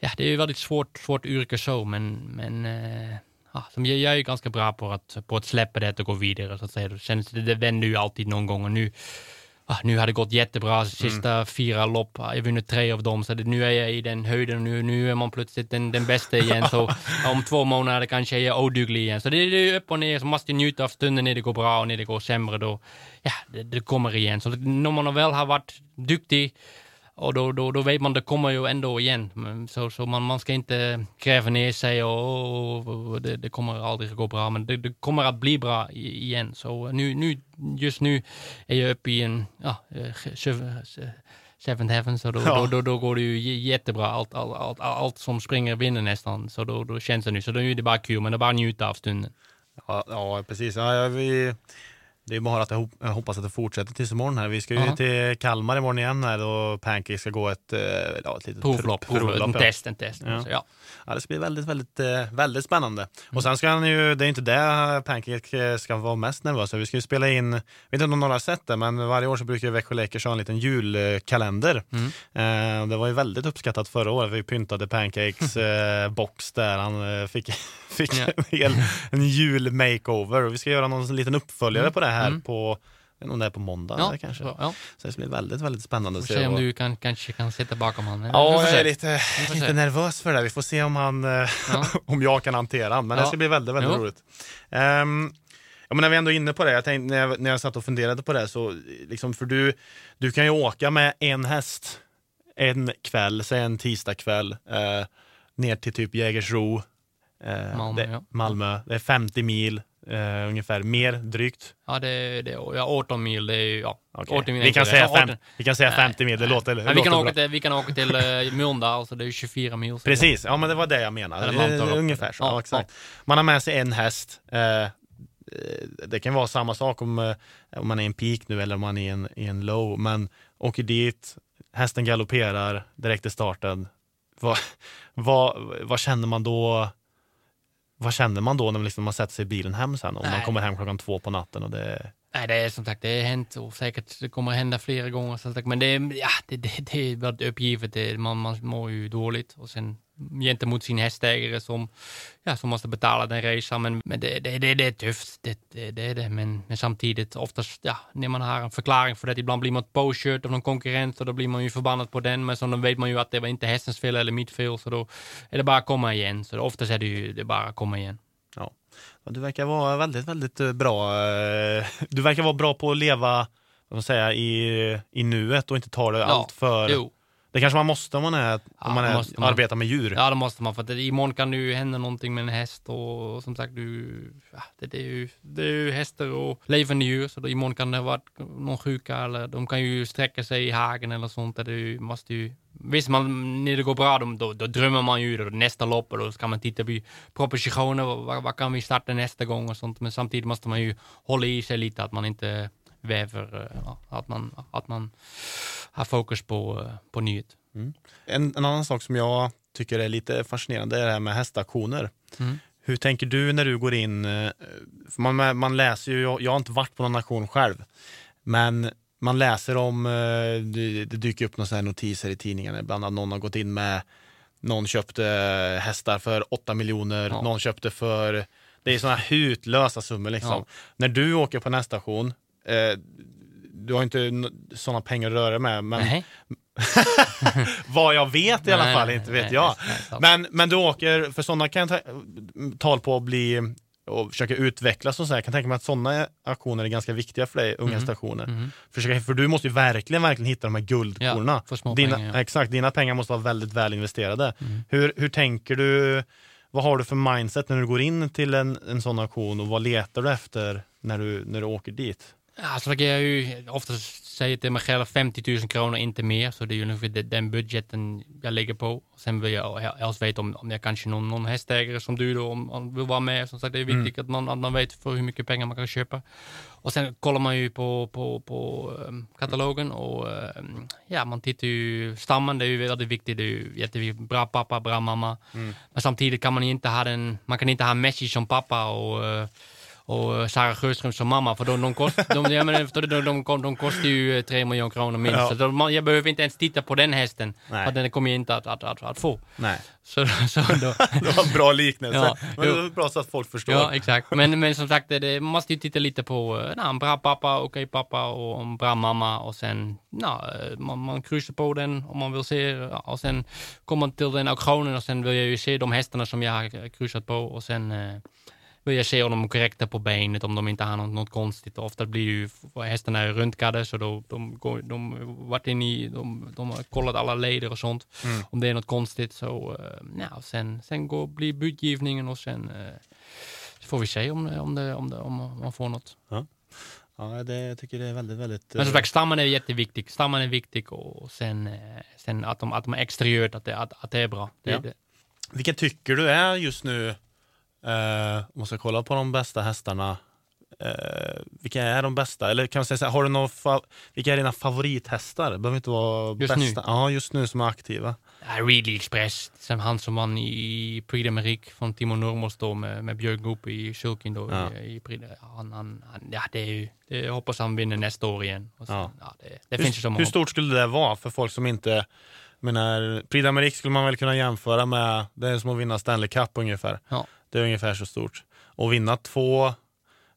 ja, det är ju väldigt svårt, svårt yrke så, men, men äh, ja, som jag, jag är ganska bra på att, på att släppa det och gå vidare så att säga. Det, känns, det, det vänder ju alltid någon gång och nu ah, nu har det gått jättebra sista mm. fyra lopp. Jag vunnit tre av dem, så det, nu är jag i den höjden. Nu, nu är man plötsligt den, den bästa igen. Så om två månader kanske jag är oduglig igen. Så det, det är upp och ner. Så måste jag njuta av stunden när det går bra och när det går sämre. Då, ja, det, det kommer igen. Så när man väl har varit duktig och då, då, då vet man, det kommer ju ändå igen. Så, så man, man ska inte gräva ner sig och, och det, det, kommer aldrig att gå bra, men det, det, kommer att bli bra igen. Så nu, nu, just nu är jag uppe i en, ja, seventh heaven, så då, ja. då, då, då, går det ju jättebra. Allt, allt, allt, allt som springer vinner nästan, så då, då känns det nu. Så då är det bara kul, men det är bara att njuta av stunden. Ja, ja precis. Ja, vi det är bara att jag hoppas att det fortsätter tills imorgon här. Vi ska ju uh -huh. till Kalmar imorgon igen här och Pancake ska gå ett, eh, ja, ett litet provlopp. provlopp en test, en test. Ja. ja. Ja, det ska bli väldigt, väldigt, eh, väldigt spännande. Mm. Och sen ska han ju, det är inte det Pancake ska vara mest nervös för. Vi ska ju spela in, jag vet inte om några har sett det, men varje år så brukar Växjö Lakers ha en liten julkalender. Mm. Eh, det var ju väldigt uppskattat förra året. Vi pyntade Pancakes <laughs> eh, box där. Han eh, fick, <laughs> fick ja. en, en jul-makeover. Och vi ska göra någon liten uppföljare mm. på det här mm. på om det är på måndag ja, kanske. Ja. Så det blir väldigt, väldigt spännande att se. se om du kan, kanske kan sitta bakom honom. Ja, jag är lite, lite nervös för det. Vi får se om, han, ja. <laughs> om jag kan hantera honom. Men det ska bli väldigt, väldigt jo. roligt. Um, ja, men när vi ändå är inne på det, jag tänkte, när, jag, när jag satt och funderade på det, så liksom, för du, du kan ju åka med en häst en kväll, säg en tisdagkväll, eh, ner till typ Jägersro, eh, Malmö, det, Malmö. Det är 50 mil, eh, ungefär, mer drygt? Ja, det, det, ja 18 mil, det är ju, ja. Okej. 80 mil Vi, kan säga väg. fem, 18 vi kan säga Nej, 50 mil, det nej. låter, det Men vi, kan låter åka bra. till, vi kan åka till uh, Mölndal, så det är ju 24 mil. Precis, ja men det var det jag menade. Eh, Ungefär så, ja, Ja, exakt. Man har med sig en häst. Eh, eh, det kan vara samma sak om, eh, om man är i en peak nu eller om man är i en, i en low, men åker dit, hästen galopperar direkt i starten. Vad, <laughs> vad, vad känner man då? Vad känner man då när man, liksom, man sätter sig i bilen hem sen? Om man Nej. kommer hem klockan två på natten och det Nej, det är som sagt, det har hänt och säkert det kommer hända flera gånger. Men det, ja, det, det, det är uppgivet. Det, man, man mår ju dåligt. Och sen gentemot sin hästägare som, ja, som måste betala den resan. Men, men det, det, det, det är tufft, det, det, det det. Men, men samtidigt, oftast, ja, när man har en förklaring för det, ibland blir man påkört av någon konkurrent och då blir man ju förbannad på den. Men så då vet man ju att det var inte hästens fel eller mitt fel, så då är det bara att komma igen. Så oftast är det ju det bara att komma igen. Ja. Du verkar vara väldigt, väldigt eh, bra. eh, Du verkar vara bra på att leva vad säga, i, i nuet och inte ta det allt för... Jo. Det kanske man måste om man, är, Ja, om man, är, man. arbetar med djur. Ja, det måste man. För att det, imorgon kan det ju hända någonting med en häst och, och som sagt, du, ja, det, det, är ju, det är ju hästar och levande djur. Så då, imorgon kan det vara någon sjuka eller de kan ju sträcka sig i hagen eller sånt. Där det måste ju, visst, man, när det går bra, då, då, då drömmer man ju då, nästa lopp och då ska man titta på propositioner. Vad, vad kan vi starta nästa gång och sånt. Men samtidigt måste man ju hålla i sig lite att man inte väver, eh, att man, att man har fokus på, eh, på nyhet. En, en annan sak som jag tycker är lite fascinerande är det här med hästaktioner. Mm. Hur tänker du när du går in? eh, man, man läser ju, jag, har inte varit på någon auktion själv, men man läser om, det, dyker upp några notiser i tidningarna ibland att någon har gått in med, någon köpte hästar för 8 miljoner, Ja. någon köpte för, det är sådana här hutlösa summor liksom. Ja. När du åker på nästa station, eh, du har inte sådana pengar att röra med, men Nej. <laughs> vad jag vet i alla Nej, fall, nej, inte vet jag. Men, men du åker, för sådana kan jag ta, tal på att bli och försöka utvecklas och så här. Jag kan tänka mig att sådana aktioner är ganska viktiga för dig, unga Mhm. stationer. Mhm. Försöka, för du måste ju verkligen, verkligen hitta de här guldkorna. Ja, dina, pengar, ja. Exakt, dina pengar måste vara väldigt väl investerade. Mm. Hur, hur tänker du, vad har du för mindset när du går in till en, en sån auktion och vad letar du efter när du, när du åker dit? Ja, så kan jag ju oftast säga till mig själv 50 000 kronor, inte mer. Så det är ju ungefär de- den budgeten jag lägger på. Sen vill jag helst veta om, om jag kanske någon, någon hästägare som du då, om, om vill vara med. Som sagt, det är viktigt att, man, att man vet för hur mycket pengar man kan köpa. Och sen kollar man ju på, på, på um, katalogen och um, ja, man tittar ju stammen, det är ju väldigt viktigt. Det är ju jätteviktigt. Bra pappa, bra mamma. Men samtidigt kan man inte ha den, man kan inte ha Messi som pappa och eh, och Sara Sjöström som mamma, för de, de, kost, de, ja, men, för de, de, de, de kostar ju eh, tre miljoner kronor minst. Ja. Så de, jag behöver inte ens titta på den hästen, Nej. för den kommer jag inte att, att, att, att få. Nej, Så, så då, <laughs> det var en bra liknelse. Ja, men det var bra så att folk förstår. ja, exakt. Men, men som sagt, det, man måste ju titta lite på eh, na, en bra pappa, okej pappa och en bra mamma och sen na, eh, man, man kryssar på den om man vill se och sen kommer man till den auktionen och sen vill jag ju se de hästarna som jag har kryssat på och sen eh, jag se om de är korrekta på benet, om de inte har något, något konstigt. Ofta blir ju hästarna är röntgade så då, de, går, de varit in i, de, de har kollat alla leder och sånt. Mm. Om det är något konstigt så, eh, ja, sen, sen går, blir budgivningen och sen eh, så får vi se om, det- om, det, om, det, om man får något. Ja, det, jag tycker det är väldigt, väldigt... Men som eh, sagt, stammen är jätteviktig. Stammen är viktig och sen, eh, sen att, de, att de är exteriört, att det, att, att det är bra. Det, Ja. det, Vilken tycker du är just nu, eh, om man ska kolla på de bästa hästarna, eh, vilka är de bästa? Eller kan man säga så här, har du någon vilka är dina favorithästar? Det behöver inte vara Just nu? bästa. Ja, just nu som är aktiva. Ja, Readly Express, som vann i Prix d'Amérique från Timo Nurmos då med, med Björn Goop i Sulkin då Ja. i, i Prix han, han, han, ja det är ju, det, jag hoppas han vinner nästa år igen. Sen, Ja. ja. det, det hur, finns ju hur stort skulle det vara för folk som inte menar, Prix d'Amérique skulle man väl kunna jämföra med, det är som att vinna Stanley Cup ungefär. Ja. Det är ungefär så stort. Och vinna två,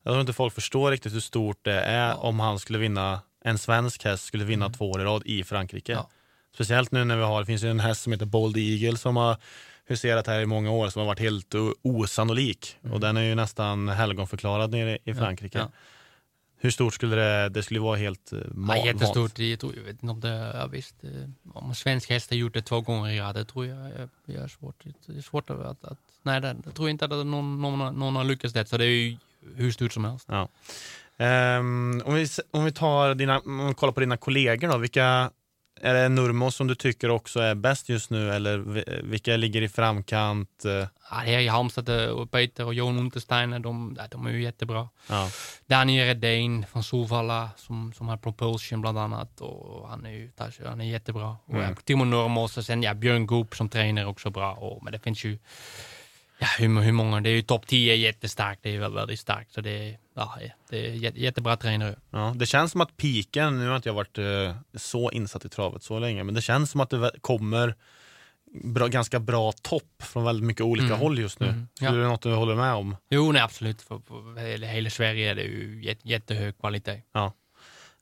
jag tror inte folk förstår riktigt hur stort det är Ja. om han skulle vinna, en svensk häst skulle vinna två år i rad i Frankrike. Ja. Speciellt nu när vi har, det finns ju en häst som heter Bold Eagle som har huserat här i många år som har varit helt osannolik. Och den är ju nästan helgonförklarad nere i Frankrike. Mm. ja. Hur stort skulle det, det skulle vara helt eh, Ja, ma- jättestort. Jag, tror, jag vet inte om det, ja, visst, eh, om en svensk häst har gjort det två gånger i rad, det tror jag är, är svårt. Det är svårt att, att, att nej, det, det tror jag inte att någon, någon, någon har lyckats det. Så det är ju hur stort som helst. Ja. Ehm, om, vi, om vi tar dina, om vi kollar på dina kollegor då, vilka är det Nurmos som du tycker också är bäst just nu eller vi- vilka ligger i framkant? Ja, här i Halmstad, eh, Peter och Johan Untersteiner, de, de är ju jättebra. Ja. Daniel Redén från Solvalla som, som har Propulsion bland annat och han är ju han är jättebra. Och, Mm. ja, Timo Nurmos och sen ja, Björn Goop som tränare också bra. Och, men det finns ju ja, hur, hur många, det är ju topp 10 är jättestarkt, det är väl väldigt starkt. Så det är, ja, det är jätte, jättebra tränare. Ja, det känns som att piken, nu har inte jag varit eh, så insatt i travet så länge, men det känns som att det kommer bra, ganska bra topp från väldigt mycket olika Mm. håll just nu. Mm, ja. det är något du håller med om? Jo, nej absolut. För, för hela, hela Sverige är det ju jätte, jättehög kvalitet.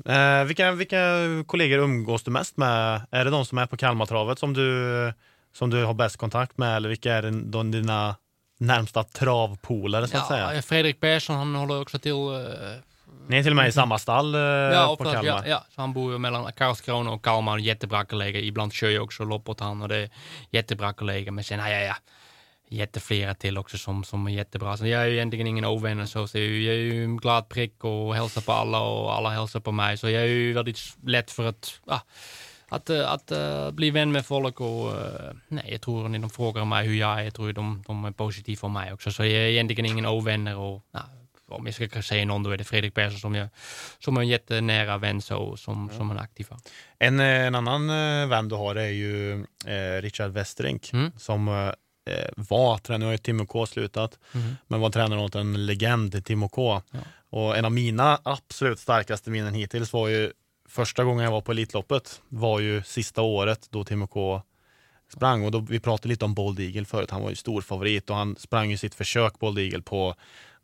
Eh, vilka, vilka kollegor umgås du mest med? Är det de som är på Kalmartravet som du, som du har bäst kontakt med eller vilka är det, de, dina närmsta travpolare så att säga? Ja, Fredrik Persson, han håller också till eh, Ni är till och med i samma stall eh, Ja, på Kalmar? ja, ja, så han bor ju mellan Karlskrona och Kalmar, jättebra kollega. Ibland kör jag också lopp åt han och det är jättebra kollega. Men sen har jag ja, jätteflera till också som, som är jättebra. Så jag är ju egentligen ingen ovän och så, så jag är ju- en glad prick och hälsar på alla och alla hälsar på mig. Så jag är ju väldigt lätt för att, ja, att, eh, att eh, bli vän med folk och eh, nej, jag tror när de frågar mig hur jag är, jag tror de, de är positiva för mig också. Så jag är egentligen ingen ovänner och ja, om jag ska säga någon då är det Fredrik Persson som, jag, som är en jättenära vän så, som, som är aktiv. En, en annan vän du har är ju eh, Richard Westerink Mm. som eh, var tränare, nu har ju Timo K slutat, Mhm. men var tränare åt en legend i Timo K. Ja. Och en av mina absolut starkaste minnen hittills var ju första gången jag var på Elitloppet var ju sista året då Timo K sprang. Och då, vi pratade lite om Bold Eagle förut, han var ju stor favorit och han sprang ju sitt försök Bold Eagle på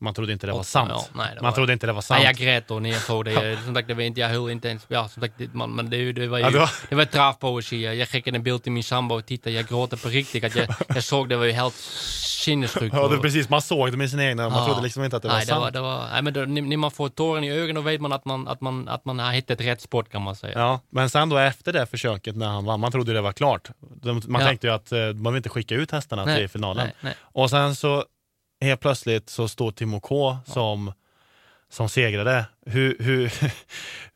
man trodde inte det var Och- sant. ja, nej, det man var- trodde inte det var sant. Nej, jag grät när jag såg det. Som sagt, det var inte, jag höll inte ens, ja, som sagt, det, man, men det, det var ju, Ja, det var- det var travpoesi. Jag skickade en bild till min sambo och tittade, jag gråter på riktigt. Att jag, jag såg det var ju helt sinnessjukt. Ja, det Och- precis, man såg det med sina egna, man Ja. trodde liksom inte att det var nej, det sant. var, det var, nej, men då, när man får tåren i ögonen då vet man att man, att man, att man har hittat rätt sport kan man säga. Ja, men sen då efter det försöket när han vann, man trodde det var klart. Man Ja. tänkte ju att eh, man vill inte skicka ut hästarna Nej, till finalen. Nej, nej. Och sen så helt plötsligt så står Timo K som, som segrade. Hur, hur, <laughs>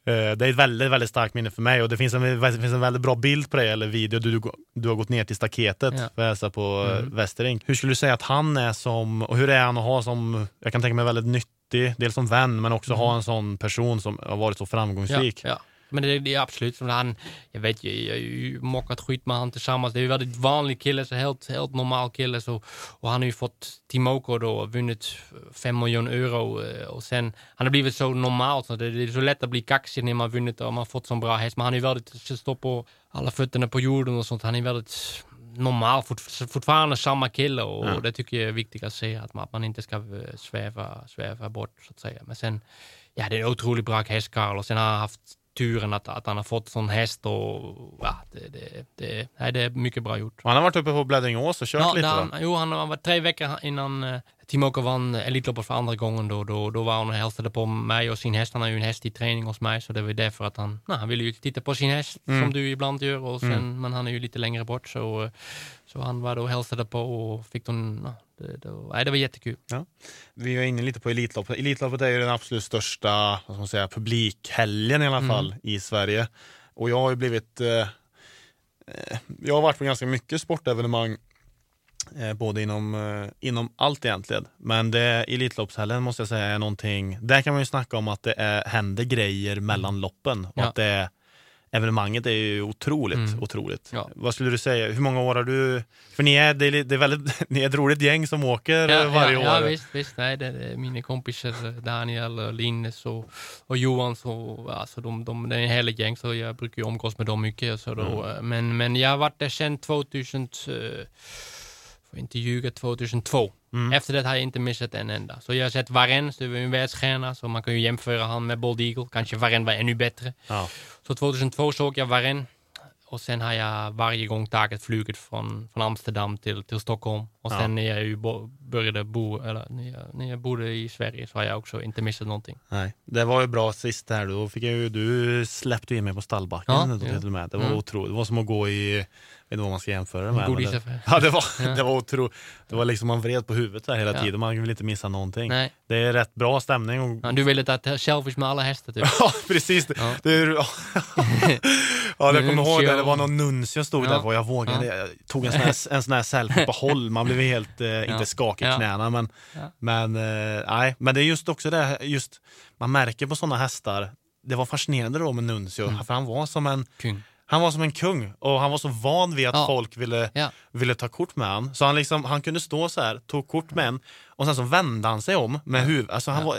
eh, det är ett väldigt, väldigt starkt minne för mig och det finns en, det finns en väldigt bra bild på det eller video. Du, du, har gått ner till staketet Ja. för att hälsa på Mm. mm. Westerink. Hur skulle du säga att han är som, och hur är han att ha som, jag kan tänka mig väldigt nyttig, dels som vän men också ha en sån person som har varit så framgångsrik. Ja, ja. Men det, det är absolut som han, jag vet ju, jag ju mockat skit med han tillsammans. Det är ju väldigt vanlig kille, så helt, helt normal kille. Så, och han har ju fått Timoko då, vunnit fem miljoner euro. eh, Och sen, han har blivit så normal, så det, det är så lätt att bli kaxig när man vunnit och man har fått så bra häst. Men han är ju väldigt, står på alla fötterna på jorden och sånt. Han är väldigt normal, fort, fortfarande samma kille och Ja. det tycker jag är viktigt att säga, att man, att man inte ska eh, sväva, sväva bort så att säga. Men sen, ja det är en otroligt bra hästkarl och sen har han haft turen att, att han har fått sån häst och ja, det, det, det, nej, det är mycket bra gjort. Han har varit uppe på Bläddringås och kört Ja, lite där, va? han, jo, han, han var tre veckor innan uh, Timoko vann Elitloppet för andra gången. Då, då, då var han och hälsade på mig och sin häst. Han har ju en häst i träning hos mig, så det var därför att han, nej, han ville ju titta på sin häst, Mm. som du ibland gör. Och sen, Mm. Men han är ju lite längre bort, så, eh, så han var då och hälsade på och fick de, ja, det, det, nej, det var jättekul. Vi är inne lite på Elitloppet. Elitloppet är ju den absolut största vad man säga, publikhelgen i alla Mm. fall i Sverige. Och jag har ju blivit... Eh, eh, jag har varit på ganska mycket sportevenemang eh, både inom, eh, inom allt egentligen. Men det, Elitloppshelgen måste jag säga är någonting, där kan man ju snacka om att det är, händer grejer mellan loppen. Och Ja. att det är, evenemanget är ju otroligt, Mm. otroligt. Ja. Vad skulle du säga, hur många år har du, för ni är, det är, det är väldigt, <laughs> ni är ett roligt gäng som åker eh, varje ja, år. Ja, visst, visst. Nej, det, är mina kompisar eh, Daniel, Linus och, och Johan. Så, alltså, de, de, det är en helig gäng, så jag brukar ju umgås med dem mycket. Så då, Mm. eh, men, men jag har varit där sedan 2000, eh, får inte ljuga, 2002. Mm. Efter det har jag inte missat en enda. Så jag har sett Varen, så det var en världsstjärna, så man kan ju jämföra han med Bold Eagle. Kanske Varen var ännu bättre. Ja. Så 2002 såg jag Varen. och sen har jag varje gång tagit flyget från, från Amsterdam till, till Stockholm. Och Ja. sen när jag bo, började bo, eller när jag, när jag bodde i Sverige så har jag också inte missat någonting. Nej, det var ju bra sist här. Då fick jag ju, du släppte in mig på stallbacken. Ja, då, ja. till och med. Det var Mm. otroligt. Det var som att gå i, vet inte vad man ska jämföra det med. Godisaffär. ja, det var, Ja. det var otroligt. Det var liksom man vred på huvudet där hela Ja. tiden. Man vill inte missa någonting. Nej, Det är rätt bra stämning. Och, ja, du ville ta selfies med alla hästar typ. <laughs> Ja, precis. Det, Ja. det är, <laughs> ja, jag kommer ihåg det. Det var någon nuncio stod Ja. där på. Jag vågade. Jag tog en sån här, en sån här selfie på håll. Man blev helt, eh, inte skakig i knäna. Men, men, eh, nej. men det är just också det, just, man märker på sådana hästar. Det var fascinerande då med Nuncio, Mm. för han var som en Kung. Han var som en kung och han var så van vid att Ja. folk ville, Ja. ville ta kort med han. Så han, liksom, han kunde stå så här, tog kort med en och sen så vände han sig om med huvudet. Alltså han var,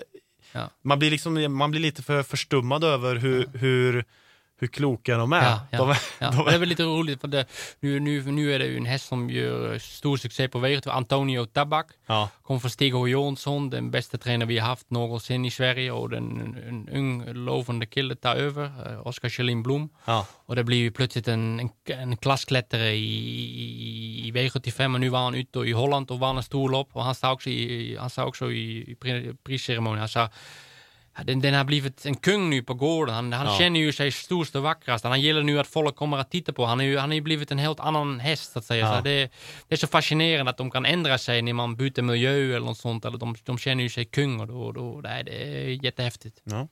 man, blir liksom, man blir lite för förstummad över hur, hur, hur kloka de är. Ja, ja. De är, Ja, de men det är är väl lite roligt för det, nu, nu, nu är det ju en häst som gör stor succé på vägen. Antonio Tabak ja, kom från Stig H. Jonsson, den bästa tränare vi har haft någonsin i Sverige och den, en, ung lovande kille tar över, eh, Oskar Kjellin Blom. Och det blir ju plötsligt en, en, en klassklättrare i, i, i V75 och nu var han ute i Holland och vann en stor lopp och han sa också i, han sa också i, i pri- prisceremonin, han sa den, den har blivit en kung nu på gården. Han, han Ja. känner ju sig störst och vackrast. Han gillar nu att folk kommer att titta på. Han är ju, han är ju blivit en helt annan häst så att säga. Ja. Så det, det är så fascinerande att de kan ändra sig när man byter miljö eller något sånt. Eller de, de känner ju sig kung och då, då, nej, det är jättehäftigt. ja.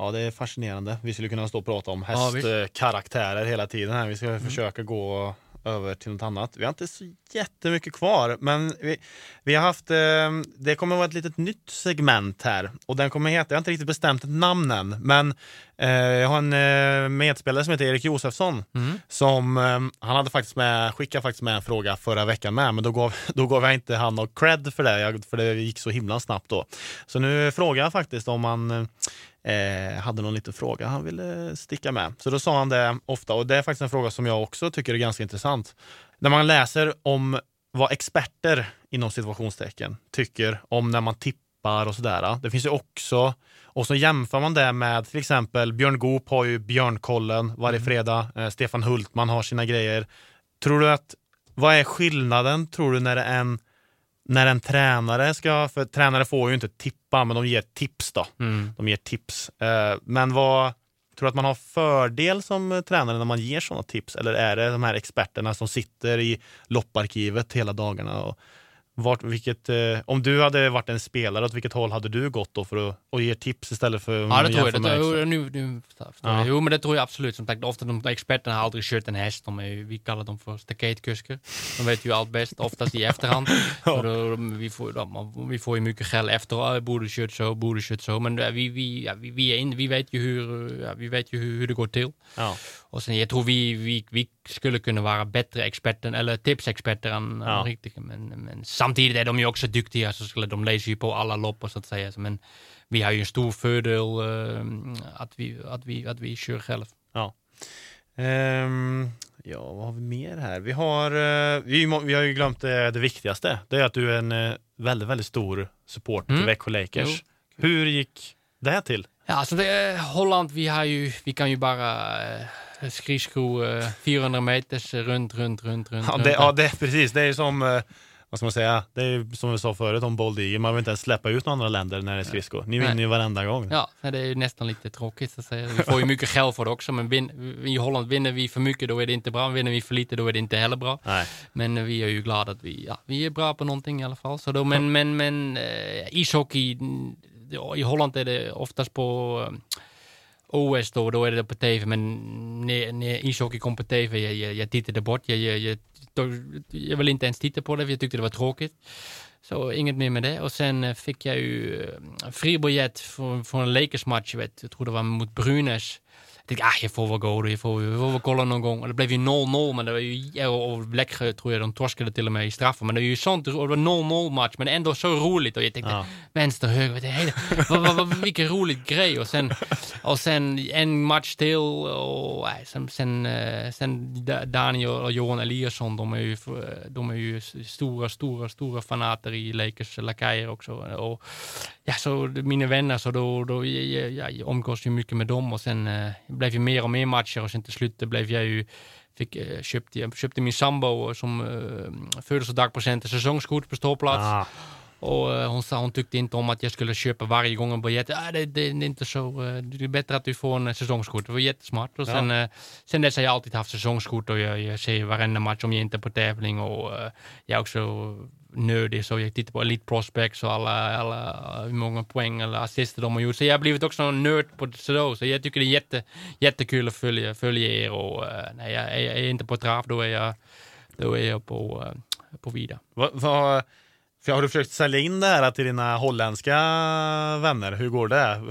Ja, det är fascinerande. Vi skulle kunna stå och prata om Ja. Mm. hästkaraktärer hela tiden här. Vi ska försöka gå över till något annat. Vi har inte så jättemycket kvar, men vi, vi har haft, eh, det kommer att vara ett litet nytt segment här och den kommer heta, jag har inte riktigt bestämt ett namn än, men jag har en eh, medspelare som heter Erik Josefsson Mm. som, eh, han hade faktiskt med, skickade faktiskt med en fråga förra veckan med, men då gav, <laughs> då gav jag inte han någon cred för det, jag, för det gick så himla snabbt då. Så nu frågar jag faktiskt om han eh, hade någon liten fråga han ville sticka med. Så då sa han det ofta, och det är faktiskt en fråga som jag också tycker är ganska intressant. När man läser om vad experter inom situationstecken tycker om när man tippar och sådär. Det finns ju också, och så jämför man det med till exempel Björn Goop har ju Björnkollen varje fredag, eh, Stefan Hultman har sina grejer. Tror du att, vad är skillnaden tror du när en när en tränare ska, för tränare får ju inte tippa, men de ger tips då. Mm. De ger tips. Eh, men vad, tror du att man har fördel som tränare när man ger sådana tips? Eller är det de här experterna som sitter i lopparkivet hela dagarna? Och vart, vilket, eh, om du hade varit en spelare, åt vilket håll hade du gått då för att och ge tips istället för Ja, det att tror jag. Det, tror jag nu, nu, Ja. Jo, men det tror jag absolut. Som sagt, ofta de experterna har aldrig kört en häst. De är, vi kallar dem för staketkuskar. De vet ju allt bäst, oftast i efterhand. <laughs> Så då, vi, får, då, vi får ju mycket skäll efter. Ja, borde kört så, borde kört så. Men vi, vi, ja, vi, vi, är in, vi vet ju, hur, ja, vi vet ju hur, hur det går till. Ja. Och sen, jag tror vi, vi, vi skulle kunna vara bättre experter, eller tipsexperter än, Ja. än riktiga. Men, men samtidigt är de ju också duktiga, så skulle de läser ju på alla lopp så att säga. Men vi har ju en stor fördel eh, att, vi, att, vi, att vi kör själv. Ehm, ja, vad har vi mer här? Vi har, eh, vi, vi har ju glömt det, det viktigaste. Det är att du är en eh, väldigt, väldigt stor supporter Mm. till Växjö Lakers. Hur gick det till? Ja, alltså det, Holland, vi, har ju, vi kan ju bara uh, skridsko eh, 400 meters eh, runt, runt, runt, runt. Ja, det, ja, det precis. Det är som, eh, vad ska man säga, det är som vi sa förut om Bold Eagle. Man vill inte ens släppa ut några andra länder när det är skridsko. Ni vinner ju varenda gång. Ja, det är ju nästan lite tråkigt så att säga. Vi får ju mycket skäll för det också, men vin, i Holland vinner vi för mycket då är det inte bra. Vinner vi för lite då är det inte heller bra. Nej. Men vi är ju glada att vi, ja, vi är bra på någonting i alla fall. Så då, men men, men eh, ishockey, ja, i Holland är det oftast på eh, OS då, då är det på tv. Men när, när ishockey kom på tv, jag, jag, jag tittade bort. Jag, jag, jag, då, jag vill inte ens titta på det, för jag tyckte det var tråkigt. Så inget mer med det. Och sen eh, fick jag ju eh, fribiljett från, från en Lakers-match, jag, vet, jag tror det var mot Brynäs. Jag tänkte, ah, jag får väl gå då, jag får, jag får kolla någon gång. Och det blev ju 0-0, men det var ju, ja, och Växjö tror jag de torskade till och med i straffen. Men det var ju sånt, det var 0-0 match, men ändå så roligt. Och jag tänkte, Ja. vänster, höger, är, vad, vad, vad, vilken rolig grej. Och sen, och sen en match till och nej, sen, sen, eh, sen Da- Daniel och Johan Eliasson, de är ju, för- de är ju stora, stora, stora fanater i Lakers lakajer också. Och, ja, så mina vänner, så då, då jag, jag, jag umgås ju mycket med dem och sen eh, blev ju mer och mer matcher och sen till slut blev jag ju fick, eh, köpte, jag köpte min sambo som eh, födelsedagspresent ett säsongskort på ståplats. Ah, Och eh, hon sa hon tyckte inte om att jag skulle köpa varje gång en biljett. Ah, det, det, är inte så. det är bättre att du får en säsongskort. Det var jättesmart. Och Ja. sen, eh, sen dess har jag alltid haft säsongskort och jag, jag ser varenda match om jag inte är på tävling. Och jag också nördig så jag tittar på Elite Prospects och alla, alla hur många poäng eller assister de har gjort. Så jag har blivit också en nörd på så, så jag tycker det är jätte, jättekul att följa, följa er. Och eh, när jag, är jag är inte på trav, då är jag, då är jag på, eh, på vida. Va, va, för har du försökt sälja in det här till dina holländska vänner? Hur går det?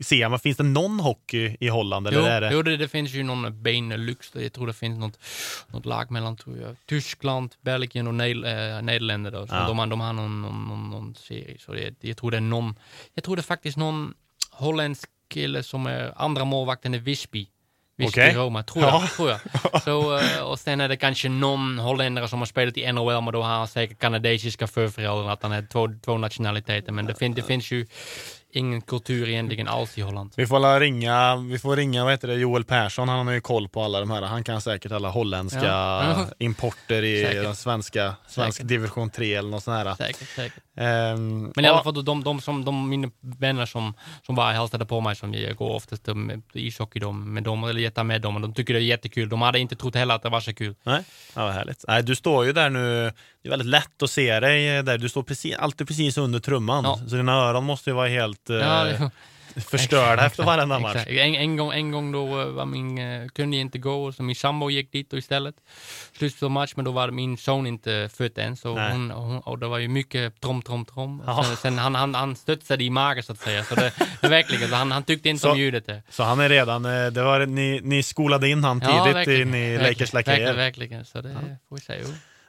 Ser man, finns det någon hockey i Holland? Eller Jo, är det... jo det, det finns ju någon Benelux. Jag tror det finns något, något lag mellan tror jag, Tyskland, Belgien och Ned, äh, Nederländerna. Ja. de, har- de har någon, någon, någon, någon serie. Så det, jag tror det är någon, jag tror det är faktiskt någon holländsk kille som är andra målvakten i Visby. Visby Okej. Roma, tror Ja. jag. Tror jag. <laughs> Så, eh, och sen är det kanske någon holländare som har spelat i NHL, men då har han säkert kanadesiska förföräldrar, att han är två, två nationaliteter. Men det, fin, det finns ju ingen kultur egentligen alls i Holland. Vi får ringa, vi får ringa vad heter det, Joel Persson, han har ju koll på alla de här. Han kan säkert alla holländska Ja. <laughs> importer i Säkert. den svenska, svensk Säkert. division 3 eller något sånt här. Säkert, säkert. Ehm, Men i alla fall de, de, som, de mina vänner som, som bara hälsade på mig, som jag går oftast ishockey de, med dem, eller jättar med dem, och de tycker det är jättekul. De hade inte trott heller att det var så kul. Nej, ja, vad härligt. Nej, du står ju där nu, det är väldigt lätt att se dig där. Du står precis, alltid precis under trumman, Ja. så dina öron måste ju vara helt eh, Ja, förstörda efter varenda match. En, en, gång, en gång då eh, var min, eh, kunde jag inte gå, så min sambo gick dit och istället. Slut på match, men då var min son inte född än, så hon, hon, och det var ju mycket trom, trom, trom. Ja. Sen, sen han, han, han studsade i magen så att säga, så det, verkligen, så han, han tyckte inte Så- om ljudet. Där. Så han är redan, eh, det var, ni, ni skolade in han tidigt verkligen. in i Verkligen, Lakers Verkligen, lakejer. verkligen, så det får vi säga.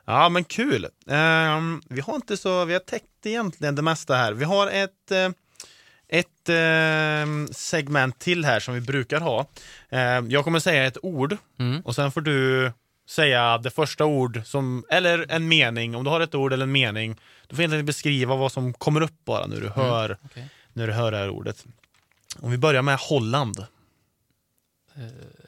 Ja, men kul. Ehm, vi har inte så, vi har täckt egentligen det mesta här. Vi har ett, eh, ett ehm, segment till här som vi brukar ha. Ehm, jag kommer säga ett ord Mm. och sen får du säga det första ord som, eller en mening. Om du har ett ord eller en mening, du får egentligen beskriva vad som kommer upp bara när du hör, okej. när du hör det här ordet. Om vi börjar med Holland.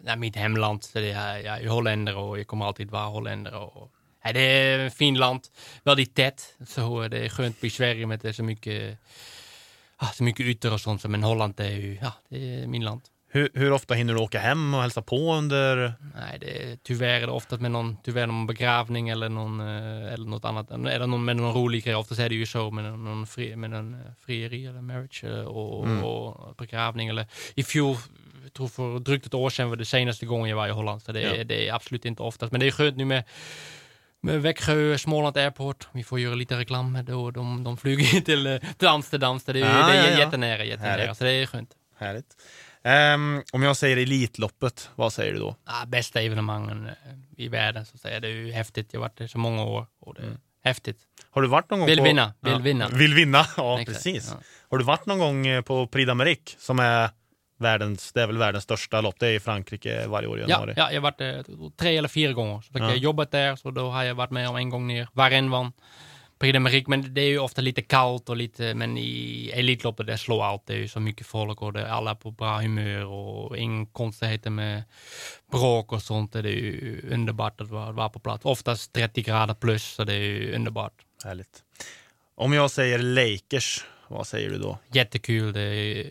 nej, mitt hemland, så det är, jag är holländare och jag kommer alltid vara holländare. Och, nej, det är ett fint land, väldigt tätt, så det är skönt i Sverige med att det är så mycket, så mycket ytor och sånt, så, men Holland är ju, ja, det är min land. Hur, hur ofta hinner du åka hem och hälsa på under... Nej, det är, tyvärr är det ofta med någon, tyvärr någon begravning eller, någon, eh, eller något annat, eller någon, med någon rolig grej. Oftast är det ju så med någon, någon fri, med en eh, frieri eller marriage eh, och, Mm. och begravning. Eller, I fjol, jag tror för drygt ett år sedan var det senaste gången jag var i Holland. Så det, Ja. det är absolut inte oftast. Men det är skönt nu med Växjö, Småland Airport. Vi får göra lite reklam då. De, de flyger till, eh, till Amsterdam. Så det Ah, det är ja, ja. jättenära, jättenära. Härligt. Så det är skönt. Härligt. Ehm, om jag säger Elitloppet, vad säger du då? ah, bästa evenemangen eh, i världen så säga. Det är ju häftigt. Jag har varit där så många år och det är häftigt. Har du varit någon gång Vill på... vinna, vill ja. vinna. Vill vinna, <laughs> ja Exakt, precis. Har du varit någon gång eh, på Prix d'Amérique som är världens, det är väl världens största lopp, det är i Frankrike varje år i Ja, januari. ja, jag har varit där tre eller fyra gånger. Så Ja. jag jobbat där, så då har jag varit med om en gång ner. Varje vann. Prix d'Amérique, men det är ju ofta lite kallt och lite, men i Elitloppet det slår allt. Det är ju så mycket folk och det är alla på bra humör och ingen konstigheter med bråk och sånt. Det är ju underbart att vara på plats. Oftast 30 grader plus, så det är ju underbart. Härligt. Om jag säger Lakers, vad säger du då? jättekul. Det eh,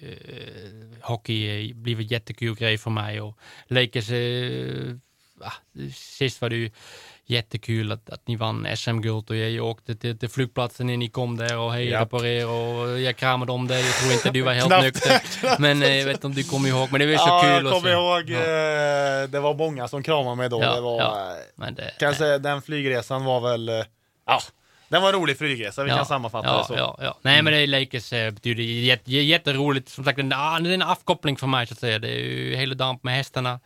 hockey blir en jättekul grej för mig. Och Lakers, eh, ah, sist var det ju jättekul att, att ni vann SM-guld och jag åkte till, till flygplatsen när ni kom där och hejade Japp. på er och jag kramade om dig. Jag tror inte du var helt nykter. <laughs> Men eh, jag vet inte om du kommer ihåg. Men det var så ja, kul. jag kommer ihåg, Ja, eh, det var många som kramade mig då. Ja, det var, ja. eh, men det, kan jag säga, den flygresan var väl, ja, den var en rolig flygresa, vi kan sammanfatta ja, det så. Ja, ja. Nej, men det är Lakers eh, betyder jätte, jätteroligt. Som sagt, ah, det är en avkoppling för mig så att säga. Det är ju hela dagen med hästarna.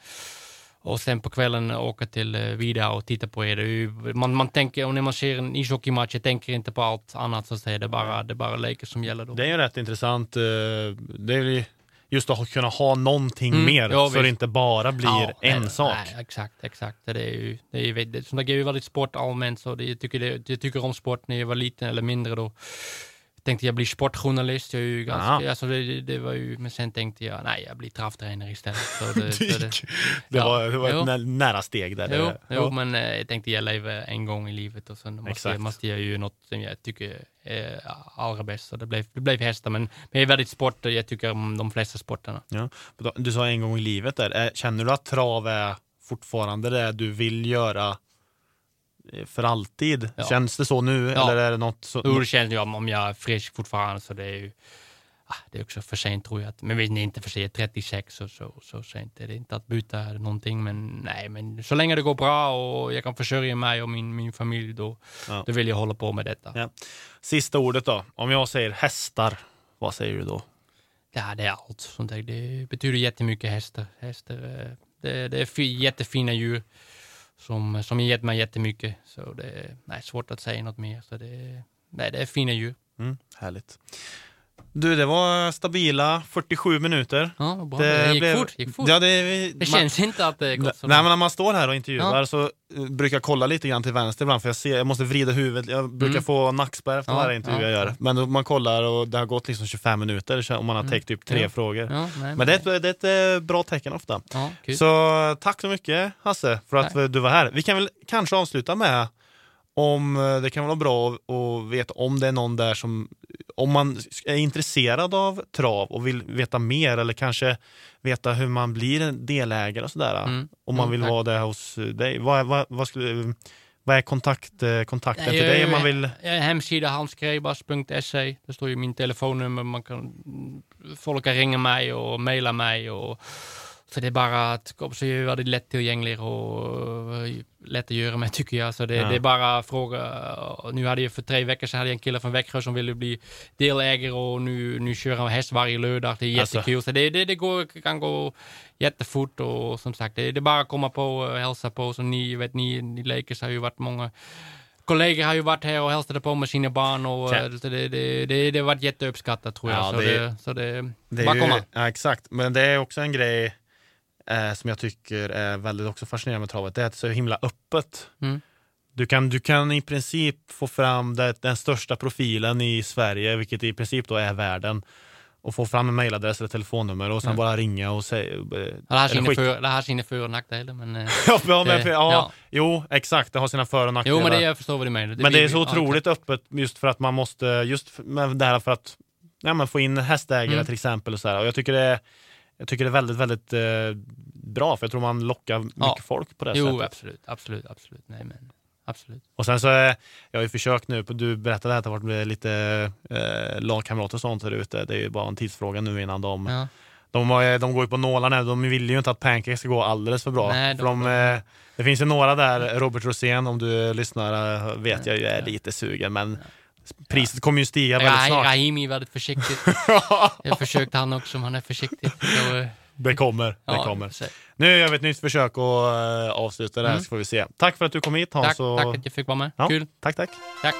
Och sen på kvällen åka till eh, Vida och titta på er. Ju, man, man tänker, och när man ser en ishockeymatch, jag tänker inte på allt annat så att säga. Det är bara, det är bara Lakers som gäller då. Det är ju rätt intressant, eh, det är ju just att kunna ha någonting Mm, mer, ja, så det inte bara blir Ja, en nej, sak. Nej, exakt, exakt. Det är ju, det är ju, som sagt, jag är ju väldigt sport allmänt, så det, jag, tycker det, jag tycker om sport när jag var liten eller mindre då. Tänkte jag bli sportjournalist. Jag är ju ganska, Aha. alltså det, det var ju, men sen tänkte jag, nej, jag blir tränare istället. Så <laughs> det, så det, Det Ja, var, det var jo. ett nä- nära steg där. jo, jo, men eh, jag tänkte jag lever en gång i livet och sen måste jag, måste jag ju något som jag tycker är allra bäst. Så det blev, det blev hästar, men, men jag är väldigt sport, jag tycker om de flesta sporterna. Ja. Du sa en gång i livet där. Eh, Känner du att trav är fortfarande det du vill göra för alltid? Ja. Känns det så nu? Ja. Eller är det något så... Jo, det känns ju om, om jag är frisk fortfarande så det är ju ah, det är också för sent tror jag. Men vi är inte för sent, 36 och så, så sent är det inte att byta någonting. Men nej, men så länge det går bra och jag kan försörja mig och min, min familj då, Ja. då vill jag hålla på med detta. Ja. Sista ordet då. Om jag säger hästar, vad säger du då? Ja, det är allt. Sånt där. Det betyder jättemycket hästar. hästar eh, det, det är fi- jättefina djur som, som har gett mig jättemycket. Så det är nej, svårt att säga något mer. Så det, nej, det är fina djur. Mm, härligt. Du, det var stabila 47 minuter. Ja, bra. Det, gick blev- fort. Gick fort. Ja, det, Det känns inte att det gått så Nej, långt. men när man står här och intervjuar Ja. så eh, brukar jag kolla lite grann till vänster ibland för jag, ser, jag måste vrida huvudet. Jag brukar Mm. få nackspärr efter Ja, varje intervju ja, jag gör. Men man kollar och det har gått liksom 25 minuter och man har täckt typ tre Mm. Frågor. Nej, Men det är, ett, det är ett eh, bra tecken ofta. Så tack så mycket Hasse för att du var här. Vi kan väl kanske avsluta med om eh, det kan vara bra att veta om det är någon där som om man är intresserad av trav och vill veta mer eller kanske veta hur man blir en delägare och sådär. Mm. Om man Mm, vill tack. vara det hos dig. Vad, vad, vad, skulle, vad är kontakt, eh, kontakten till dig om man vill? Har en hemsida, halmskrebas.se. Där står ju min telefonnummer. Man kan, folk kan ringa mig och mejla mig. Och, så det är bara att så är det lättillgänglig och eh, lätt att göra med tycker jag. Så det, Ja. det är bara fråga. Nu hade jag för tre veckor sedan hade jag en kille från Växjö som ville bli delägare och nu, nu kör han häst varje lördag. Det är Alltså. jättekul. Så det, det, det går, kan gå jättefort och som sagt, det, det är bara att komma på och hälsa på. Så ni vet, ni, ni Lakers har ju varit många kollegor har ju varit här och hälsat på med sina barn och Ja. det, det, det, det har varit jätteuppskattat tror jag. Ja, så, det- så det, Det bara ju, komma. ja, exakt, men det är också en grej eh, som jag tycker är väldigt också fascinerande med travet. Det är att det är så himla öppet. Mm. Du kan, du kan i princip få fram det, den största profilen i Sverige, vilket i princip då är världen, och få fram en mailadress eller telefonnummer och sen Mm. bara ringa och säga... eh, Det eller sina för, det sina för och nackdelar men... eh, <laughs> ja, men, det- ja, ja. Jo, exakt. Det har sina för och nackdelar. Jo men det, jag förstår vad du menar. Men det är så ja, otroligt öppet just för att man måste, just med det här för att ja, men få in hästägare Mm. till exempel. Och så här. Och jag tycker det är, jag tycker det är väldigt, väldigt eh, bra för jag tror man lockar mycket Ja. folk på det Jo sättet. absolut, absolut, absolut. Nej men absolut. Och sen så är, jag har ju försökt nu, du berättade att det har varit lite eh, lagkamrater och sånt här ute. Det är ju bara en tidsfråga nu innan de, Ja. de, har- de går ju på nålarna. De vill ju inte att Pancake ska gå alldeles för bra. Nej, för de- de, eh, det finns ju några där, Robert Rosén om du lyssnar eh, vet jag ju är Ja. lite sugen men priset kommer ju stiga väldigt snart. Rahimi är väldigt försiktig. <laughs> Jag försökte han också, men han är försiktig. Så, eh, Det kommer, det ja, kommer. så- Nu gör vi ett nytt försök att eh, avsluta det här Mm. så får vi se. Tack för att du kom hit Hans. Tack, och- tack att jag fick vara med. Ja, Kul. Tack, tack. Tack.